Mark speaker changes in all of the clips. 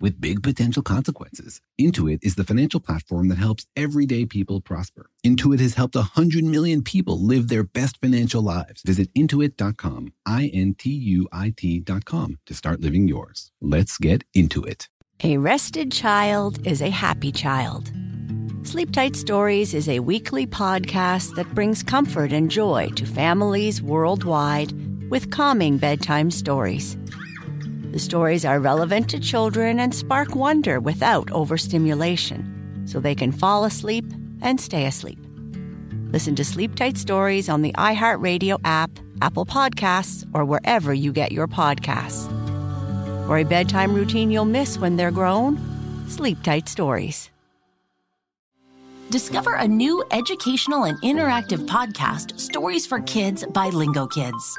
Speaker 1: with big potential consequences. Intuit is the financial platform that helps everyday people prosper. Intuit has helped 100 million people live their best financial lives. Visit intuit.com, I N T U I T.com to start living yours. Let's get into it.
Speaker 2: A rested child is a happy child. Sleep Tight Stories is a weekly podcast that brings comfort and joy to families worldwide with calming bedtime stories. The stories are relevant to children and spark wonder without overstimulation, so they can fall asleep and stay asleep. Listen to Sleep Tight Stories on the iHeartRadio app, Apple Podcasts, or wherever you get your podcasts. For a bedtime routine you'll miss when they're grown, Sleep Tight Stories.
Speaker 3: Discover a new educational and interactive podcast, Stories for Kids by Lingo Kids.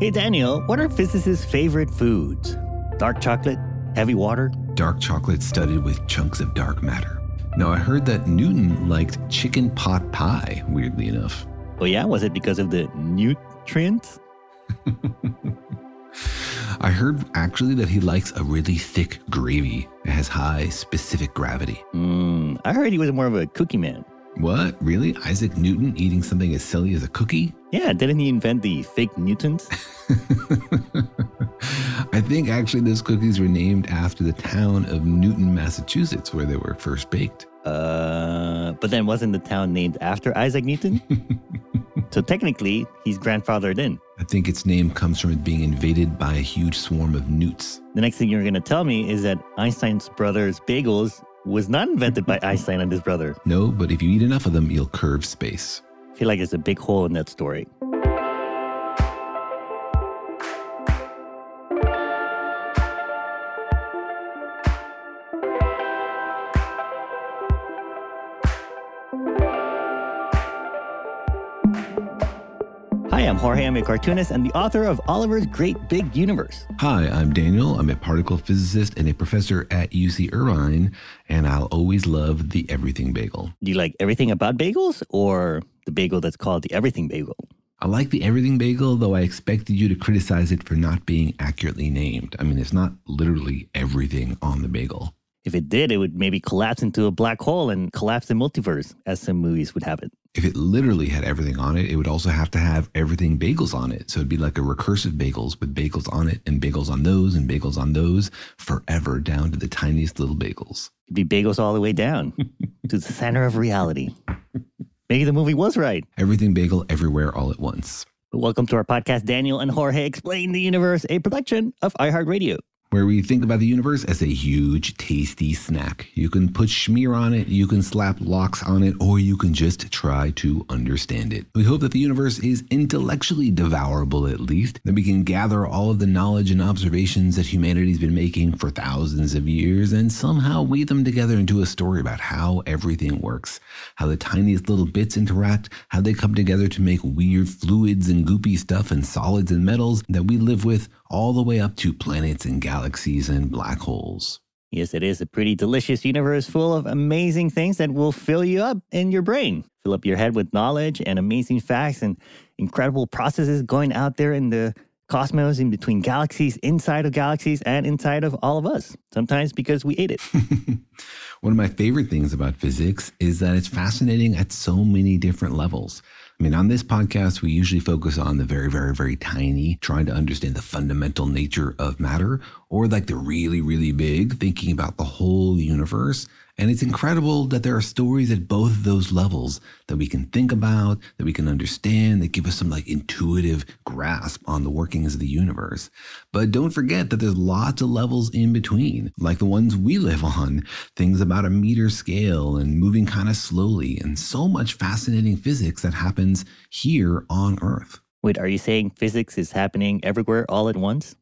Speaker 4: Hey, Daniel, what are physicists' favorite foods? Dark chocolate? Heavy water?
Speaker 1: Dark chocolate studded with chunks of dark matter. Now, I heard that Newton liked chicken pot pie, weirdly enough.
Speaker 4: Oh, yeah? Was it because of the nutrients?
Speaker 1: I heard actually that he likes a really thick gravy. It has high specific gravity.
Speaker 4: Mm, I heard he was more of a cookie man.
Speaker 1: What? Really? Isaac Newton eating something as silly as a cookie?
Speaker 4: Yeah, didn't he invent the fig Newtons?
Speaker 1: I think actually those cookies were named after the town of Newton, Massachusetts, where they were first baked.
Speaker 4: Uh, but then wasn't the town named after Isaac Newton? so technically, he's grandfathered in.
Speaker 1: I think its name comes from it being invaded by a huge swarm of newts.
Speaker 4: The next thing you're going to tell me is that Einstein's brother's bagels was not invented by Einstein and his brother.
Speaker 1: No, but if you eat enough of them, you'll curve space.
Speaker 4: I feel like there's a big hole in that story. Hi, I'm Jorge. I'm a cartoonist and the author of Oliver's Great Big Universe.
Speaker 1: Hi, I'm Daniel. I'm a particle physicist and a professor at UC Irvine, and I'll always love the everything bagel.
Speaker 4: Do you like everything about bagels or the bagel that's called the everything bagel?
Speaker 1: I like the everything bagel, though I expected you to criticize it for not being accurately named. I mean, it's not literally everything on the bagel.
Speaker 4: If it did, it would maybe collapse into a black hole and collapse the multiverse, as some movies would have it.
Speaker 1: If it literally had everything on it, it would also have to have everything bagels on it. So it'd be like a recursive bagels with bagels on it and bagels on those and bagels on those forever down to the tiniest little bagels.
Speaker 4: It'd be bagels all the way down to the center of reality. Maybe the movie was right.
Speaker 1: Everything bagel everywhere all at once.
Speaker 4: Welcome to our podcast, Daniel and Jorge Explain the Universe, a production of iHeartRadio
Speaker 1: where we think about the universe as a huge, tasty snack. You can put schmear on it, you can slap lox on it, or you can just try to understand it. We hope that the universe is intellectually devourable at least, that we can gather all of the knowledge and observations that humanity's been making for thousands of years and somehow weave them together into a story about how everything works, how the tiniest little bits interact, how they come together to make weird fluids and goopy stuff and solids and metals that we live with all the way up to planets and galaxies and black holes.
Speaker 4: Yes, it is a pretty delicious universe full of amazing things that will fill you up in your brain, fill up your head with knowledge and amazing facts and incredible processes going out there in the cosmos, in between galaxies, inside of galaxies, and inside of all of us, sometimes because we ate it.
Speaker 1: One of my favorite things about physics is that it's fascinating at so many different levels. I mean, on this podcast, we usually focus on the very, very, very tiny, trying to understand the fundamental nature of matter, or like the really, really big, thinking about the whole universe. And it's incredible that there are stories at both of those levels that we can think about, that we can understand, that give us some like intuitive grasp on the workings of the universe. But don't forget that there's lots of levels in between, like the ones we live on, things about a meter scale and moving kind of slowly, and so much fascinating physics that happens here on Earth.
Speaker 4: Wait, are you saying physics is happening everywhere all at once?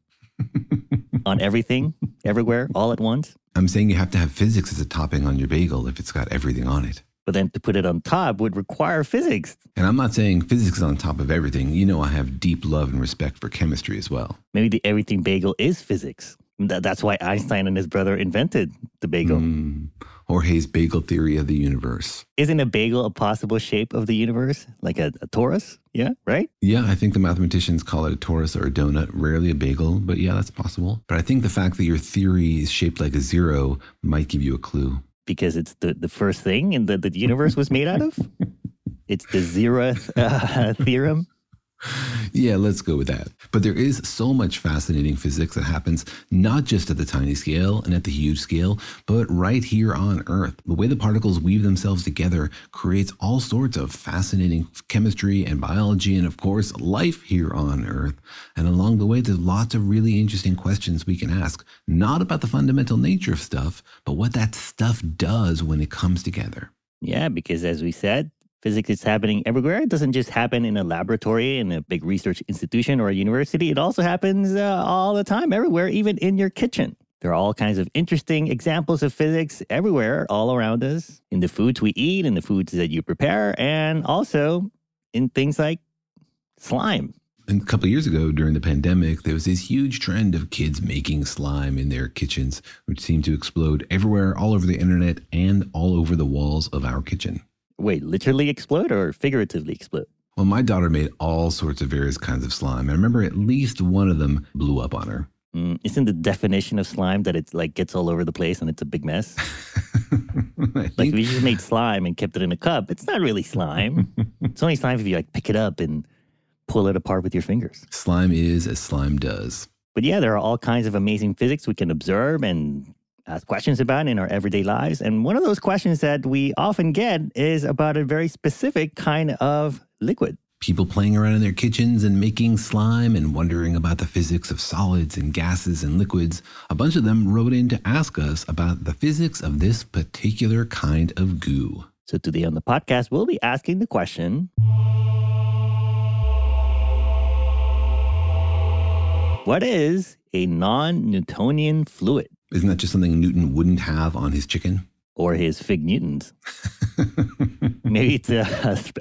Speaker 4: on everything, everywhere, all at once?
Speaker 1: I'm saying you have to have physics as a topping on your bagel if it's got everything on it.
Speaker 4: But then to put it on top would require physics.
Speaker 1: And I'm not saying physics is on top of everything. You know, I have deep love and respect for chemistry as well.
Speaker 4: Maybe the everything bagel is physics. That's why Einstein and his brother invented the bagel. Mm,
Speaker 1: Jorge's bagel theory of the universe.
Speaker 4: Isn't a bagel a possible shape of the universe? Like a, a torus? Yeah, right?
Speaker 1: Yeah, I think the mathematicians call it a torus or a donut, rarely a bagel, but yeah, that's possible. But I think the fact that your theory is shaped like a zero might give you a clue.
Speaker 4: Because it's the, the first thing and the, the universe was made out of? It's the zeroth uh, theorem
Speaker 1: yeah, let's go with that. But there is so much fascinating physics that happens not just at the tiny scale and at the huge scale, but right here on Earth. The way the particles weave themselves together creates all sorts of fascinating chemistry and biology, and of course, life here on Earth. And along the way, there's lots of really interesting questions we can ask, not about the fundamental nature of stuff, but what that stuff does when it comes together.
Speaker 4: Yeah, because as we said, Physics is happening everywhere. It doesn't just happen in a laboratory, in a big research institution or a university. It also happens uh, all the time, everywhere, even in your kitchen. There are all kinds of interesting examples of physics everywhere, all around us, in the foods we eat, in the foods that you prepare, and also in things like slime.
Speaker 1: And a couple years ago, during the pandemic, there was this huge trend of kids making slime in their kitchens, which seemed to explode everywhere, all over the internet, and all over the walls of our kitchen.
Speaker 4: Wait, literally explode or figuratively explode?
Speaker 1: Well, my daughter made all sorts of various kinds of slime. And I remember at least one of them blew up on her.
Speaker 4: Mm, isn't the definition of slime that it like gets all over the place and it's a big mess? like we just made slime and kept it in a cup. It's not really slime. it's only slime if you like pick it up and pull it apart with your fingers.
Speaker 1: Slime is as slime does.
Speaker 4: But yeah, there are all kinds of amazing physics we can observe and ask questions about in our everyday lives. And one of those questions that we often get is about a very specific kind of liquid.
Speaker 1: People playing around in their kitchens and making slime and wondering about the physics of solids and gases and liquids. A bunch of them wrote in to ask us about the physics of this particular kind of goo.
Speaker 4: So today on the podcast, we'll be asking the question What is a non Newtonian fluid?
Speaker 1: Isn't that just something Newton wouldn't have on his chicken?
Speaker 4: Or his fig Newtons. Maybe it's a,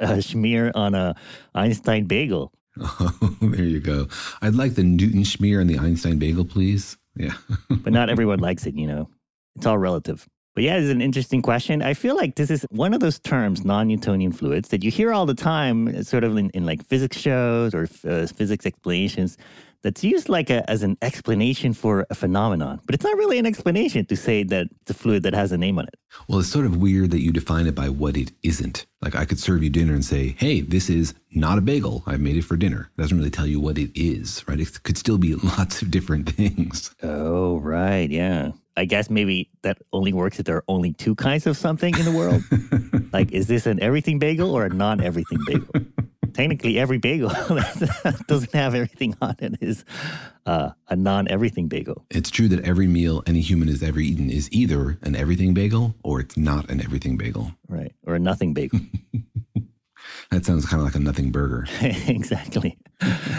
Speaker 4: a, a smear on a Einstein bagel.
Speaker 1: Oh, there you go. I'd like the Newton schmear and the Einstein bagel, please. Yeah.
Speaker 4: but not everyone likes it, you know. It's all relative. But yeah, it's an interesting question. I feel like this is one of those terms, non-Newtonian fluids, that you hear all the time, sort of in, in like physics shows or uh, physics explanations that's used like a, as an explanation for a phenomenon, but it's not really an explanation to say that it's a fluid that has a name on it.
Speaker 1: Well, it's sort of weird that you define it by what it isn't. Like I could serve you dinner and say, hey, this is not a bagel. I made it for dinner. It doesn't really tell you what it is, right? It could still be lots of different things.
Speaker 4: Oh, right. Yeah. I guess maybe that only works if there are only two kinds of something in the world. like, is this an everything bagel or a non everything bagel? technically every bagel that doesn't have everything on it is uh, a non-everything bagel.
Speaker 1: It's true that every meal any human has ever eaten is either an everything bagel or it's not an everything bagel.
Speaker 4: Right. Or a nothing bagel.
Speaker 1: that sounds kind of like a nothing burger.
Speaker 4: exactly.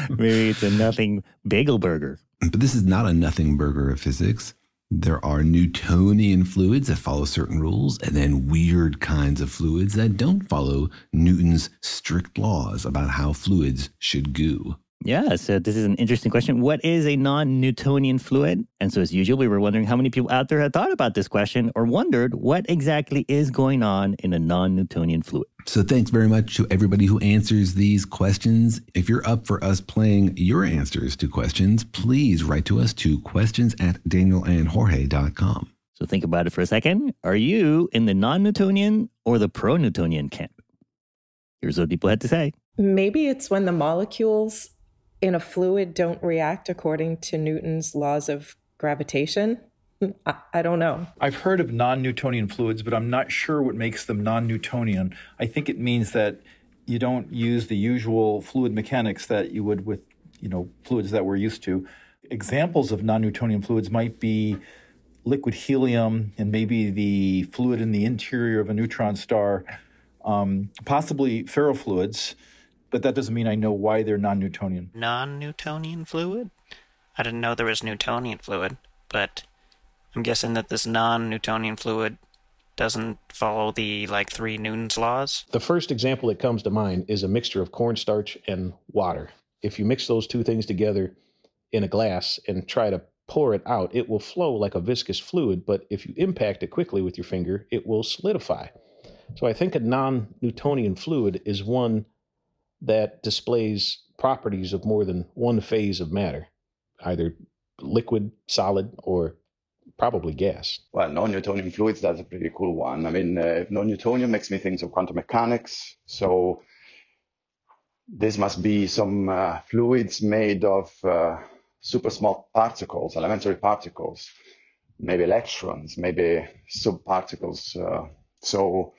Speaker 4: Maybe it's a nothing bagel burger.
Speaker 1: But this is not a nothing burger of physics. There are Newtonian fluids that follow certain rules, and then weird kinds of fluids that don't follow Newton's strict laws about how fluids should goo.
Speaker 4: Yeah, so this is an interesting question. What is a non Newtonian fluid? And so, as usual, we were wondering how many people out there had thought about this question or wondered what exactly is going on in a non Newtonian fluid.
Speaker 1: So, thanks very much to everybody who answers these questions. If you're up for us playing your answers to questions, please write to us to questions at danielandjorge.com.
Speaker 4: So, think about it for a second. Are you in the non Newtonian or the pro Newtonian camp? Here's what people had to say.
Speaker 5: Maybe it's when the molecules in a fluid don't react according to Newton's laws of gravitation? I, I, don't know.
Speaker 6: I've heard of non Newtonian fluids, but I'm not sure what makes them non Newtonian. I think it means that you don't use the usual fluid mechanics that you would with you know fluids that we're used to. Examples of non Newtonian fluids might be liquid helium and maybe the fluid in the interior of a neutron star, um, possibly ferrofluids but that doesn't mean I know why they're non-Newtonian.
Speaker 7: Non-Newtonian fluid? I didn't know there was Newtonian fluid, but I'm guessing that this non-Newtonian fluid doesn't follow the like three Newton's laws.
Speaker 8: The first example that comes to mind is a mixture of cornstarch and water. If you mix those two things together in a glass and try to pour it out, it will flow like a viscous fluid, but if you impact it quickly with your finger, it will solidify. So I think a non Newtonian fluid is one that displays properties of more than one phase of matter, either liquid, solid, or probably gas.
Speaker 9: Well, non-Newtonian fluids, that's a pretty cool one. I mean, uh, non-Newtonian makes me think of quantum mechanics. So this must be some uh, fluids made of uh, super small particles, elementary particles, maybe electrons, maybe subparticles. Uh, so,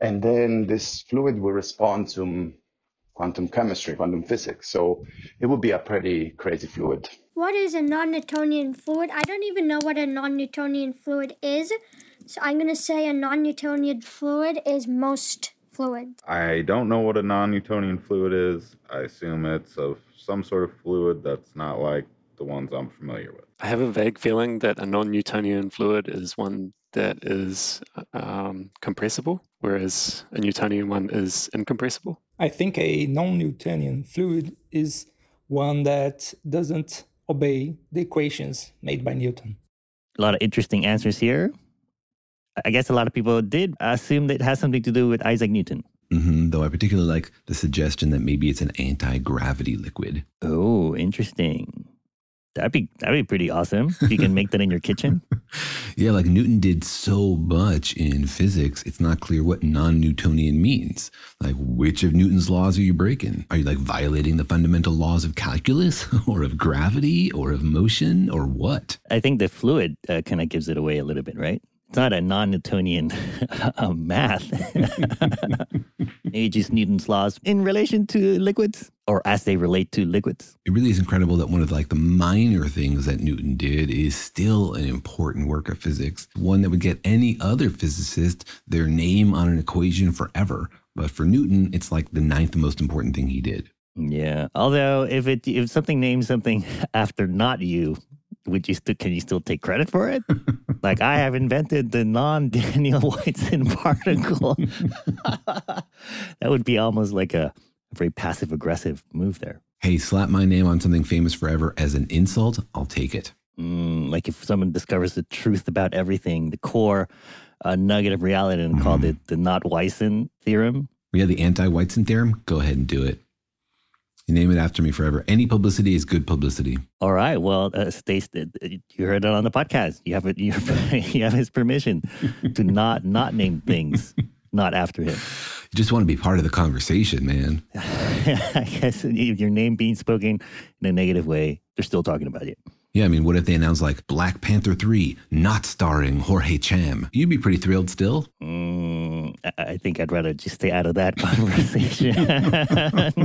Speaker 9: and then this fluid will respond to quantum chemistry, quantum physics. So it would be a pretty crazy fluid.
Speaker 10: What is a non Newtonian fluid? I don't even know what a non Newtonian fluid is. So I'm going to say a non Newtonian fluid is most fluids.
Speaker 11: I don't know what a non Newtonian fluid is. I assume it's of some sort of fluid that's not like the ones I'm familiar with.
Speaker 12: I have a vague feeling that a non Newtonian fluid is one that is um, compressible, whereas a Newtonian one is incompressible.
Speaker 13: I think a non Newtonian fluid is one that doesn't obey the equations made by Newton.
Speaker 4: A lot of interesting answers here. I guess a lot of people did assume that it has something to do with Isaac Newton.
Speaker 1: Mm-hmm, though I particularly like the suggestion that maybe it's an anti gravity liquid.
Speaker 4: Oh, interesting. That'd be that'd be pretty awesome. If you can make that in your kitchen.
Speaker 1: yeah, like Newton did so much in physics, it's not clear what non-Newtonian means. Like which of Newton's laws are you breaking? Are you like violating the fundamental laws of calculus or of gravity or of motion or what?
Speaker 4: I think the fluid uh, kind of gives it away a little bit, right? It's not a non-Newtonian uh, math. Maybe just Newton's laws in relation to liquids or as they relate to liquids.
Speaker 1: It really is incredible that one of the, like the minor things that Newton did is still an important work of physics, one that would get any other physicist their name on an equation forever. But for Newton, it's like the ninth most important thing he did.
Speaker 4: Yeah. Although if it if something names something after not you, would you still can you still take credit for it? like I have invented the non-Daniel Whiteson particle. that would be almost like a very passive aggressive move there.
Speaker 1: Hey, slap my name on something famous forever as an insult, I'll take it.
Speaker 4: Mm, like if someone discovers the truth about everything, the core uh, nugget of reality, and mm. called it the not Whiteson theorem.
Speaker 1: Yeah, the anti Whiteson theorem. Go ahead and do it. You name it after me forever. Any publicity is good publicity.
Speaker 4: All right. Well, uh, Stace, uh, you heard it on the podcast. You have it. You have his permission to not not name things not after him.
Speaker 1: You just want to be part of the conversation, man.
Speaker 4: I guess your name being spoken in a negative way, they're still talking about you.
Speaker 1: Yeah, I mean, what if they announce like Black Panther 3 not starring Jorge Cham? You'd be pretty thrilled still.
Speaker 4: Mm, I think I'd rather just stay out of that conversation.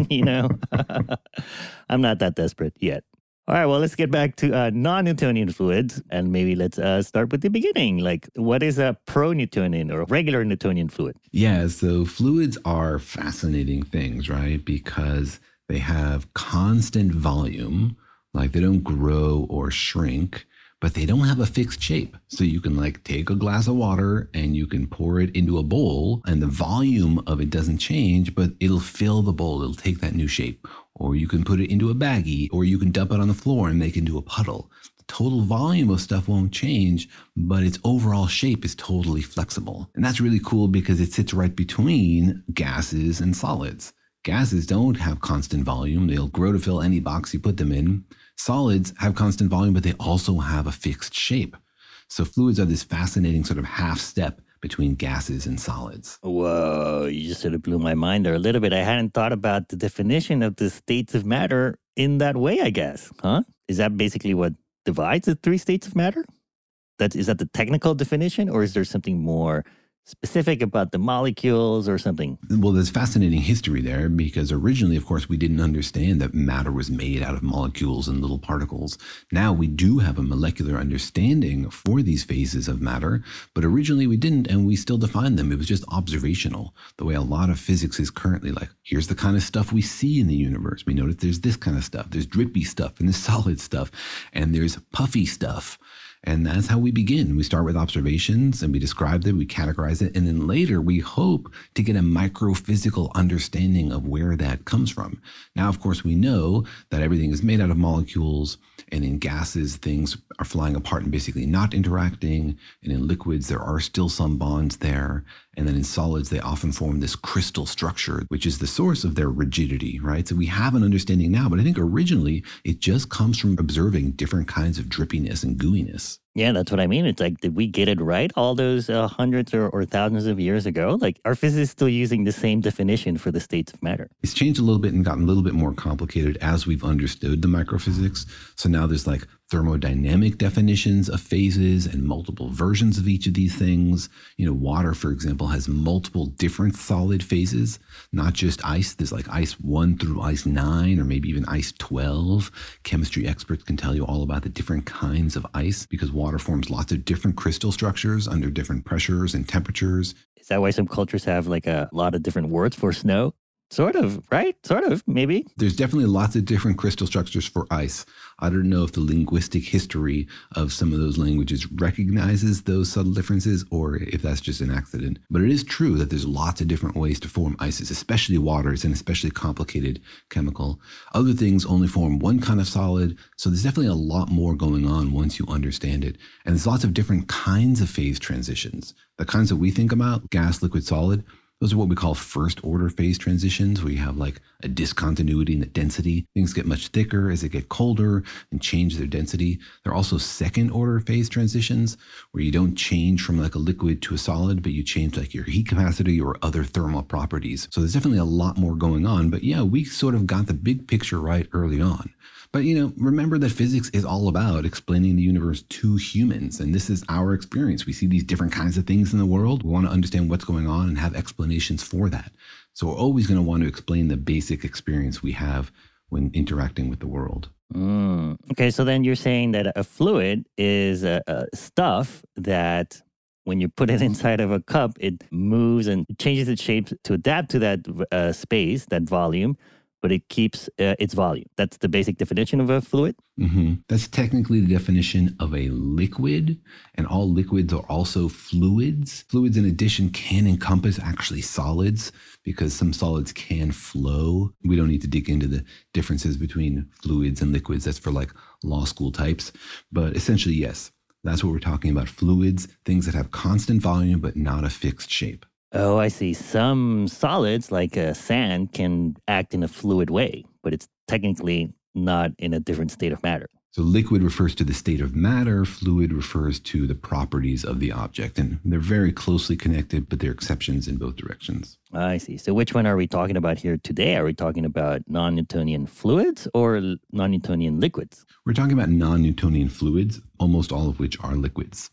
Speaker 4: you know, I'm not that desperate yet. All right, well, let's get back to uh, non Newtonian fluids and maybe let's uh, start with the beginning. Like, what is a pro Newtonian or regular Newtonian fluid?
Speaker 1: Yeah, so fluids are fascinating things, right? Because they have constant volume like they don't grow or shrink, but they don't have a fixed shape. So you can like take a glass of water and you can pour it into a bowl and the volume of it doesn't change, but it'll fill the bowl. It'll take that new shape. or you can put it into a baggie, or you can dump it on the floor and make it into a puddle. The total volume of stuff won't change, but its overall shape is totally flexible. And that's really cool because it sits right between gases and solids. Gases don't have constant volume. They'll grow to fill any box you put them in. Solids have constant volume, but they also have a fixed shape. So fluids are this fascinating sort of half step between gases and solids.
Speaker 4: Whoa, you just sort of blew my mind there a little bit. I hadn't thought about the definition of the states of matter in that way, I guess. Huh? Is that basically what divides the three states of matter? That is that the technical definition, or is there something more specific about the molecules or something?
Speaker 1: Well, there's fascinating history there because originally, of course, we didn't understand that matter was made out of molecules and little particles. Now we do have a molecular understanding for these phases of matter, but originally we didn't, and we still define them. It was just observational, the way a lot of physics is currently like, here's the kind of stuff we see in the universe. We notice there's this kind of stuff, there's drippy stuff, and there's solid stuff, and there's puffy stuff. And that's how we begin. We start with observations and we describe them, we categorize it, and then later we hope to get a microphysical understanding of where that comes from. Now, of course, we know that everything is made out of molecules, and in gases, things are flying apart and basically not interacting. And in liquids, there are still some bonds there. And then in solids, they often form this crystal structure, which is the source of their rigidity, right? So we have an understanding now, but I think originally it just comes from observing different kinds of drippiness and gooiness.
Speaker 4: Yeah, that's what I mean. It's like, did we get it right all those uh, hundreds or, or thousands of years ago? Like, are physicists still using the same definition for the states of matter?
Speaker 1: It's changed a little bit and gotten a little bit more complicated as we've understood the microphysics. So now there's like thermodynamic definitions of phases and multiple versions of each of these things. You know, water, for example, has multiple different solid phases, not just ice. There's like ice 1 through ice 9, or maybe even ice 12. Chemistry experts can tell you all about the different kinds of ice because water forms lots of different crystal structures under different pressures and temperatures.
Speaker 4: Is that why some cultures have like a lot of different words for snow? Sort of, right? Sort of, maybe.
Speaker 1: There's definitely lots of different crystal structures for ice. I don't know if the linguistic history of some of those languages recognizes those subtle differences or if that's just an accident. But it is true that there's lots of different ways to form ices, especially waters and especially complicated chemical. Other things only form one kind of solid. So there's definitely a lot more going on once you understand it. And there's lots of different kinds of phase transitions. The kinds that we think about, gas, liquid, solid, those are what we call first order phase transitions, where you have like a discontinuity in the density. Things get much thicker as they get colder and change their density. There are also second order phase transitions, where you don't change from like a liquid to a solid, but you change like your heat capacity or other thermal properties. So there's definitely a lot more going on. But yeah, we sort of got the big picture right early on. But you know, remember that physics is all about explaining the universe to humans, and this is our experience. We see these different kinds of things in the world. We want to understand what's going on and have explanations for that. So we're always going to want to explain the basic experience we have when interacting with the world.
Speaker 4: Mm. Okay, so then you're saying that a fluid is a, a stuff that when you put it inside of a cup, it moves and changes its shape to adapt to that uh, space, that volume but it keeps uh, its volume. That's the basic definition of a fluid.
Speaker 1: Mm-hmm. That's technically the definition of a liquid, and all liquids are also fluids. Fluids, in addition, can encompass actually solids because some solids can flow. We don't need to dig into the differences between fluids and liquids. That's for like law school types. But essentially, yes, that's what we're talking about fluids, things that have constant volume but not a fixed shape.
Speaker 4: Oh, I see. Some solids, like uh, sand, can act in a fluid way, but it's technically not in a different state of matter.
Speaker 1: So, liquid refers to the state of matter, fluid refers to the properties of the object. And they're very closely connected, but there are exceptions in both directions.
Speaker 4: I see. So, which one are we talking about here today? Are we talking about non Newtonian fluids or non Newtonian liquids?
Speaker 1: We're talking about non Newtonian fluids, almost all of which are liquids.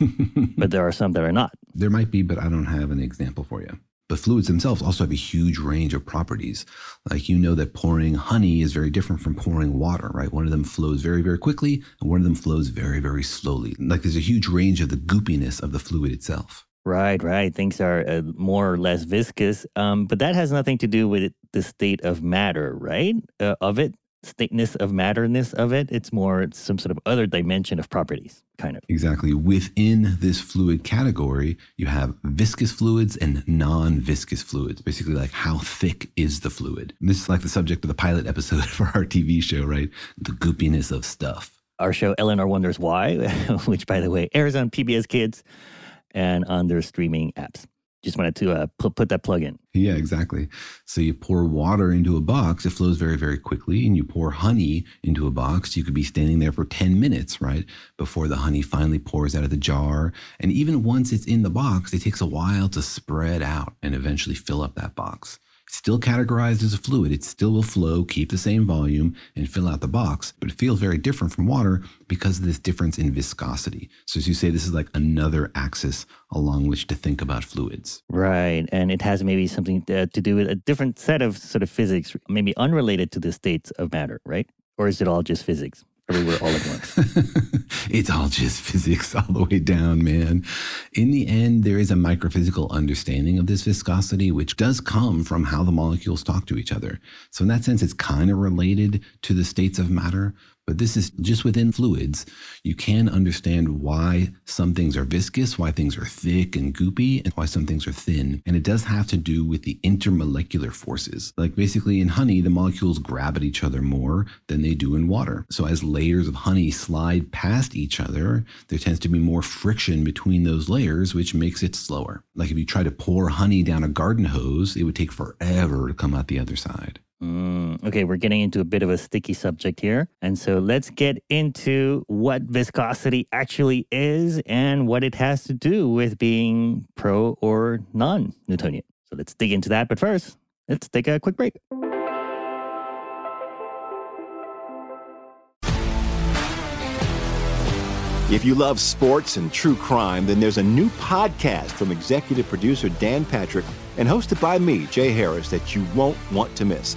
Speaker 4: but there are some that are not.
Speaker 1: There might be, but I don't have an example for you. But fluids themselves also have a huge range of properties. Like you know that pouring honey is very different from pouring water, right? One of them flows very, very quickly, and one of them flows very, very slowly. Like there's a huge range of the goopiness of the fluid itself.
Speaker 4: Right, right. Things are uh, more or less viscous, um, but that has nothing to do with the state of matter, right? Uh, of it. Stateness of matterness of it. It's more some sort of other dimension of properties, kind of.
Speaker 1: Exactly. Within this fluid category, you have viscous fluids and non viscous fluids. Basically, like how thick is the fluid? And this is like the subject of the pilot episode for our TV show, right? The goopiness of stuff.
Speaker 4: Our show, Eleanor Wonders Why, which, by the way, airs on PBS Kids and on their streaming apps. Just wanted to uh, put, put that plug in.
Speaker 1: Yeah, exactly. So you pour water into a box, it flows very, very quickly. And you pour honey into a box, you could be standing there for 10 minutes, right? Before the honey finally pours out of the jar. And even once it's in the box, it takes a while to spread out and eventually fill up that box still categorized as a fluid. It still will flow, keep the same volume, and fill out the box, but it feels very different from water because of this difference in viscosity. So, as you say, this is like another axis along which to think about fluids.
Speaker 4: Right. And it has maybe something to, to do with a different set of sort of physics, maybe unrelated to the states of matter, right? Or is it all just physics? Everywhere all at once.
Speaker 1: it's all just physics all the way down, man. In the end, there is a microphysical understanding of this viscosity, which does come from how the molecules talk to each other. So, in that sense, it's kind of related to the states of matter, but this is just within fluids. You can understand why some things are viscous, why things are thick and goopy, and why some things are thin. And it does have to do with the intermolecular forces. Like basically in honey, the molecules grab at each other more than they do in water. So as layers of honey slide past each other, there tends to be more friction between those layers, which makes it slower. Like if you try to pour honey down a garden hose, it would take forever to come out the other side.
Speaker 4: Mm, okay, we're getting into a bit of a sticky subject here. And so let's get into what viscosity actually is and what it has to do with being pro or non Newtonian. So let's dig into that. But first, let's take a quick break.
Speaker 14: If you love sports and true crime, then there's a new podcast from executive producer Dan Patrick and hosted by me, Jay Harris, that you won't want to miss.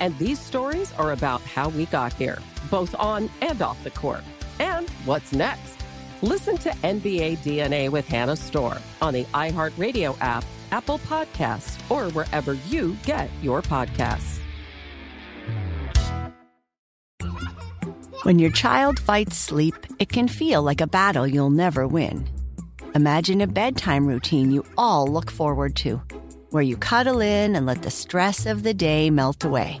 Speaker 15: And these stories are about how we got here, both on and off the court. And what's next? Listen to NBA DNA with Hannah Storm on the iHeartRadio app, Apple Podcasts, or wherever you get your podcasts.
Speaker 2: When your child fights sleep, it can feel like a battle you'll never win. Imagine a bedtime routine you all look forward to, where you cuddle in and let the stress of the day melt away.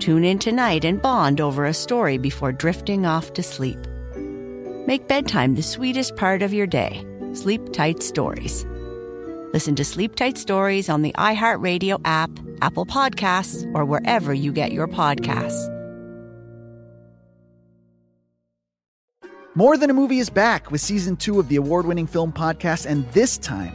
Speaker 2: Tune in tonight and bond over a story before drifting off to sleep. Make bedtime the sweetest part of your day. Sleep Tight Stories. Listen to Sleep Tight Stories on the iHeartRadio app, Apple Podcasts, or wherever you get your podcasts.
Speaker 16: More Than a Movie is back with season two of the award winning film podcast, and this time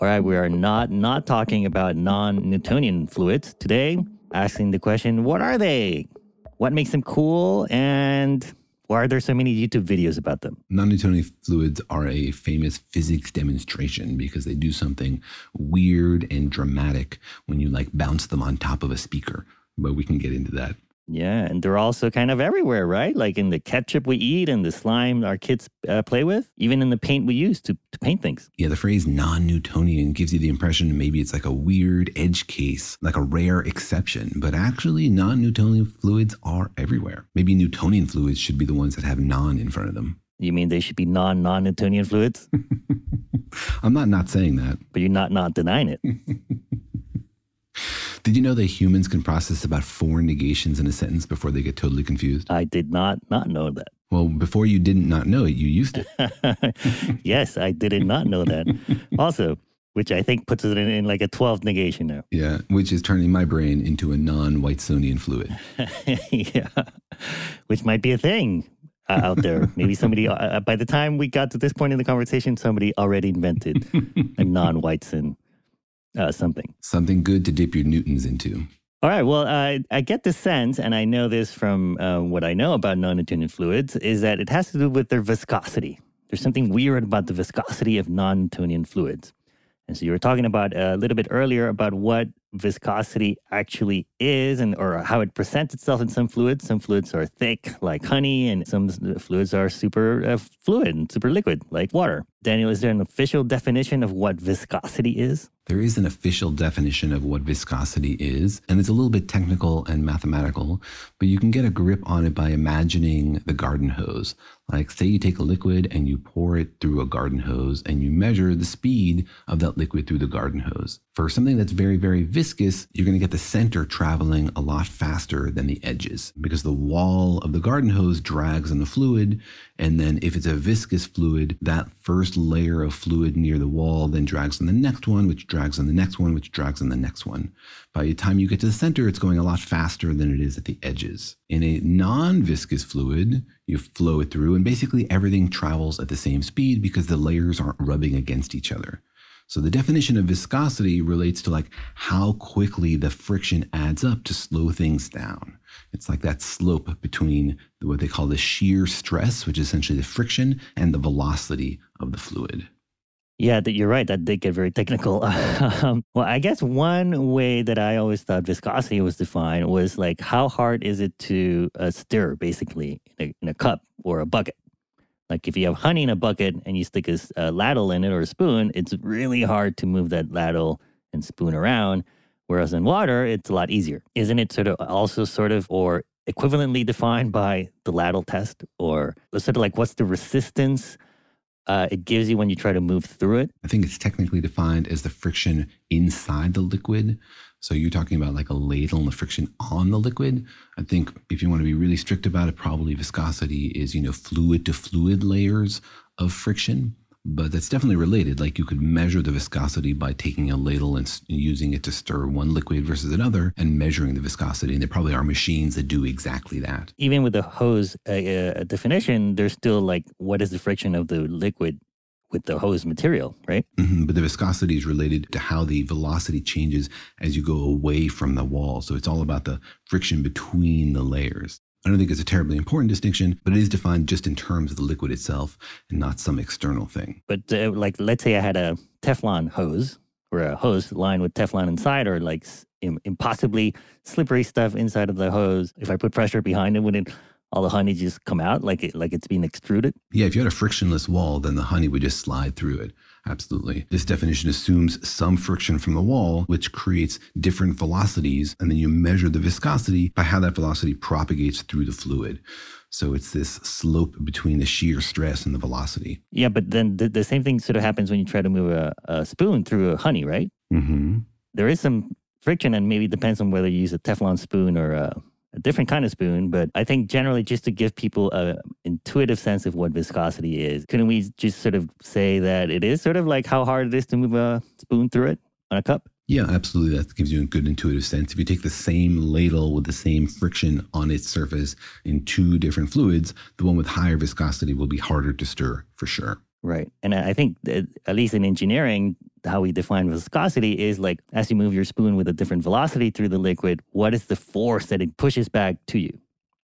Speaker 4: All right, we are not not talking about non-Newtonian fluids today. Asking the question, what are they? What makes them cool? And why are there so many YouTube videos about them?
Speaker 1: Non-Newtonian fluids are a famous physics demonstration because they do something weird and dramatic when you like bounce them on top of a speaker. But we can get into that.
Speaker 4: Yeah, and they're also kind of everywhere, right? Like in the ketchup we eat and the slime our kids uh, play with, even in the paint we use to, to paint things.
Speaker 1: Yeah, the phrase non-Newtonian gives you the impression maybe it's like a weird edge case, like a rare exception, but actually non-Newtonian fluids are everywhere. Maybe Newtonian fluids should be the ones that have non in front of them.
Speaker 4: You mean they should be non non Newtonian fluids?
Speaker 1: I'm not not saying that.
Speaker 4: But you're not not denying it.
Speaker 1: Did you know that humans can process about four negations in a sentence before they get totally confused?
Speaker 4: I did not not know that.
Speaker 1: Well, before you didn't not know it, you used it.
Speaker 4: yes, I did not know that. Also, which I think puts it in, in like a 12th negation now.
Speaker 1: Yeah, which is turning my brain into a non-Whitesonian fluid.
Speaker 4: yeah, which might be a thing uh, out there. Maybe somebody, uh, by the time we got to this point in the conversation, somebody already invented a non Whiteson uh, something.
Speaker 1: Something good to dip your Newtons into.
Speaker 4: All right. Well, uh, I get the sense, and I know this from uh, what I know about non Newtonian fluids, is that it has to do with their viscosity. There's something weird about the viscosity of non Newtonian fluids. And so you were talking about uh, a little bit earlier about what viscosity actually is and or how it presents itself in some fluids. Some fluids are thick like honey and some fluids are super uh, fluid and super liquid like water. Daniel, is there an official definition of what viscosity is?
Speaker 1: There is an official definition of what viscosity is, and it's a little bit technical and mathematical, but you can get a grip on it by imagining the garden hose. Like, say you take a liquid and you pour it through a garden hose and you measure the speed of that liquid through the garden hose. For something that's very, very viscous, you're going to get the center traveling a lot faster than the edges because the wall of the garden hose drags on the fluid. And then if it's a viscous fluid, that first layer of fluid near the wall then drags on the next one, which drags on the next one, which drags on the next one. By the time you get to the center, it's going a lot faster than it is at the edges. In a non viscous fluid, you flow it through, and basically everything travels at the same speed because the layers aren't rubbing against each other. So the definition of viscosity relates to like how quickly the friction adds up to slow things down. It's like that slope between what they call the shear stress, which is essentially the friction, and the velocity of the fluid.
Speaker 4: Yeah, that you're right. That did get very technical. um, well, I guess one way that I always thought viscosity was defined was like how hard is it to uh, stir, basically, in a, in a, cup or a bucket. Like if you have honey in a bucket and you stick a, a ladle in it or a spoon, it's really hard to move that ladle and spoon around. Whereas in water, it's a lot easier. Isn't it sort of also sort of or equivalently defined by the ladle test or sort of like what's the resistance? Uh, it gives you when you try to move through it?
Speaker 1: I think it's technically defined as the friction inside the liquid. So you're talking about like a ladle and the friction on the liquid. I think if you want to be really strict about it, probably viscosity is, you know, fluid to fluid layers of friction. But that's definitely related. Like you could measure the viscosity by taking a ladle and using it to stir one liquid versus another and measuring the viscosity. And there probably are machines that do exactly that.
Speaker 4: Even with the hose uh, uh, definition, there's still like, what is the friction of the liquid with the hose material, right?
Speaker 1: Mm-hmm. But the viscosity is related to how the velocity changes as you go away from the wall. So it's all about the friction between the layers. I don't think it's a terribly important distinction, but it is defined just in terms of the liquid itself and not some external thing.
Speaker 4: But uh, like, let's say I had a Teflon hose or a hose lined with Teflon inside, or like Im- impossibly slippery stuff inside of the hose. If I put pressure behind it, wouldn't all the honey just come out like it, like it's being extruded?
Speaker 1: Yeah, if you had a frictionless wall, then the honey would just slide through it. Absolutely. This definition assumes some friction from the wall, which creates different velocities, and then you measure the viscosity by how that velocity propagates through the fluid. So it's this slope between the shear stress and the velocity.
Speaker 4: Yeah, but then the, the same thing sort of happens when you try to move a, a spoon through a honey, right?
Speaker 1: Mm-hmm.
Speaker 4: There is some friction, and maybe it depends on whether you use a Teflon spoon or a a different kind of spoon, but I think generally just to give people a intuitive sense of what viscosity is, couldn't we just sort of say that it is sort of like how hard it is to move a spoon through it on a cup?
Speaker 1: Yeah, absolutely. That gives you a good intuitive sense. If you take the same ladle with the same friction on its surface in two different fluids, the one with higher viscosity will be harder to stir for sure.
Speaker 4: Right. And I think at least in engineering, how we define viscosity is like as you move your spoon with a different velocity through the liquid, what is the force that it pushes back to you?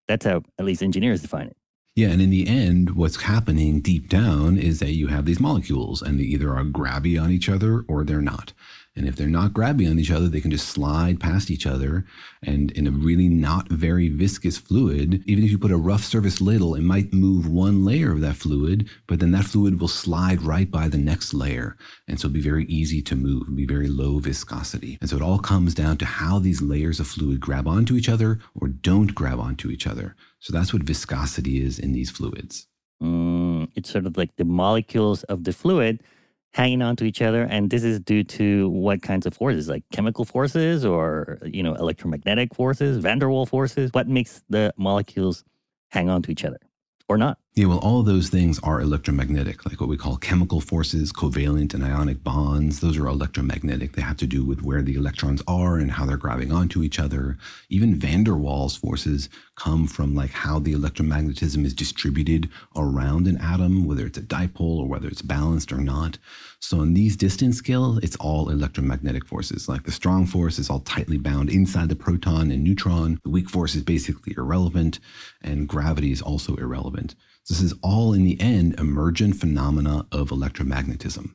Speaker 4: That's how at least engineers define it.
Speaker 1: Yeah, and in the end, what's happening deep down is that you have these molecules and they either are grabby on each other or they're not. And if they're not grabbing on each other, they can just slide past each other. And in a really not very viscous fluid, even if you put a rough surface ladle, it might move one layer of that fluid, but then that fluid will slide right by the next layer. And so it'll be very easy to move, be very low viscosity. And so it all comes down to how these layers of fluid grab onto each other or don't grab onto each other. So that's what viscosity is in these fluids.
Speaker 4: Mm, it's sort of like the molecules of the fluid hanging on to each other and this is due to what kinds of forces? Like chemical forces or you know electromagnetic forces van der waals forces? What makes the molecules hang on to each other or not
Speaker 1: yeah, well, all those things are electromagnetic, like what we call chemical forces, covalent and ionic bonds. Those are electromagnetic. They have to do with where the electrons are and how they're grabbing onto each other. Even van der Waals forces come from like how the electromagnetism is distributed around an atom, whether it's a dipole or whether it's balanced or not. So on these distance scale, it's all electromagnetic forces. Like the strong force is all tightly bound inside the proton and neutron. The weak force is basically irrelevant, and gravity is also irrelevant. This is all in the end emergent phenomena of electromagnetism.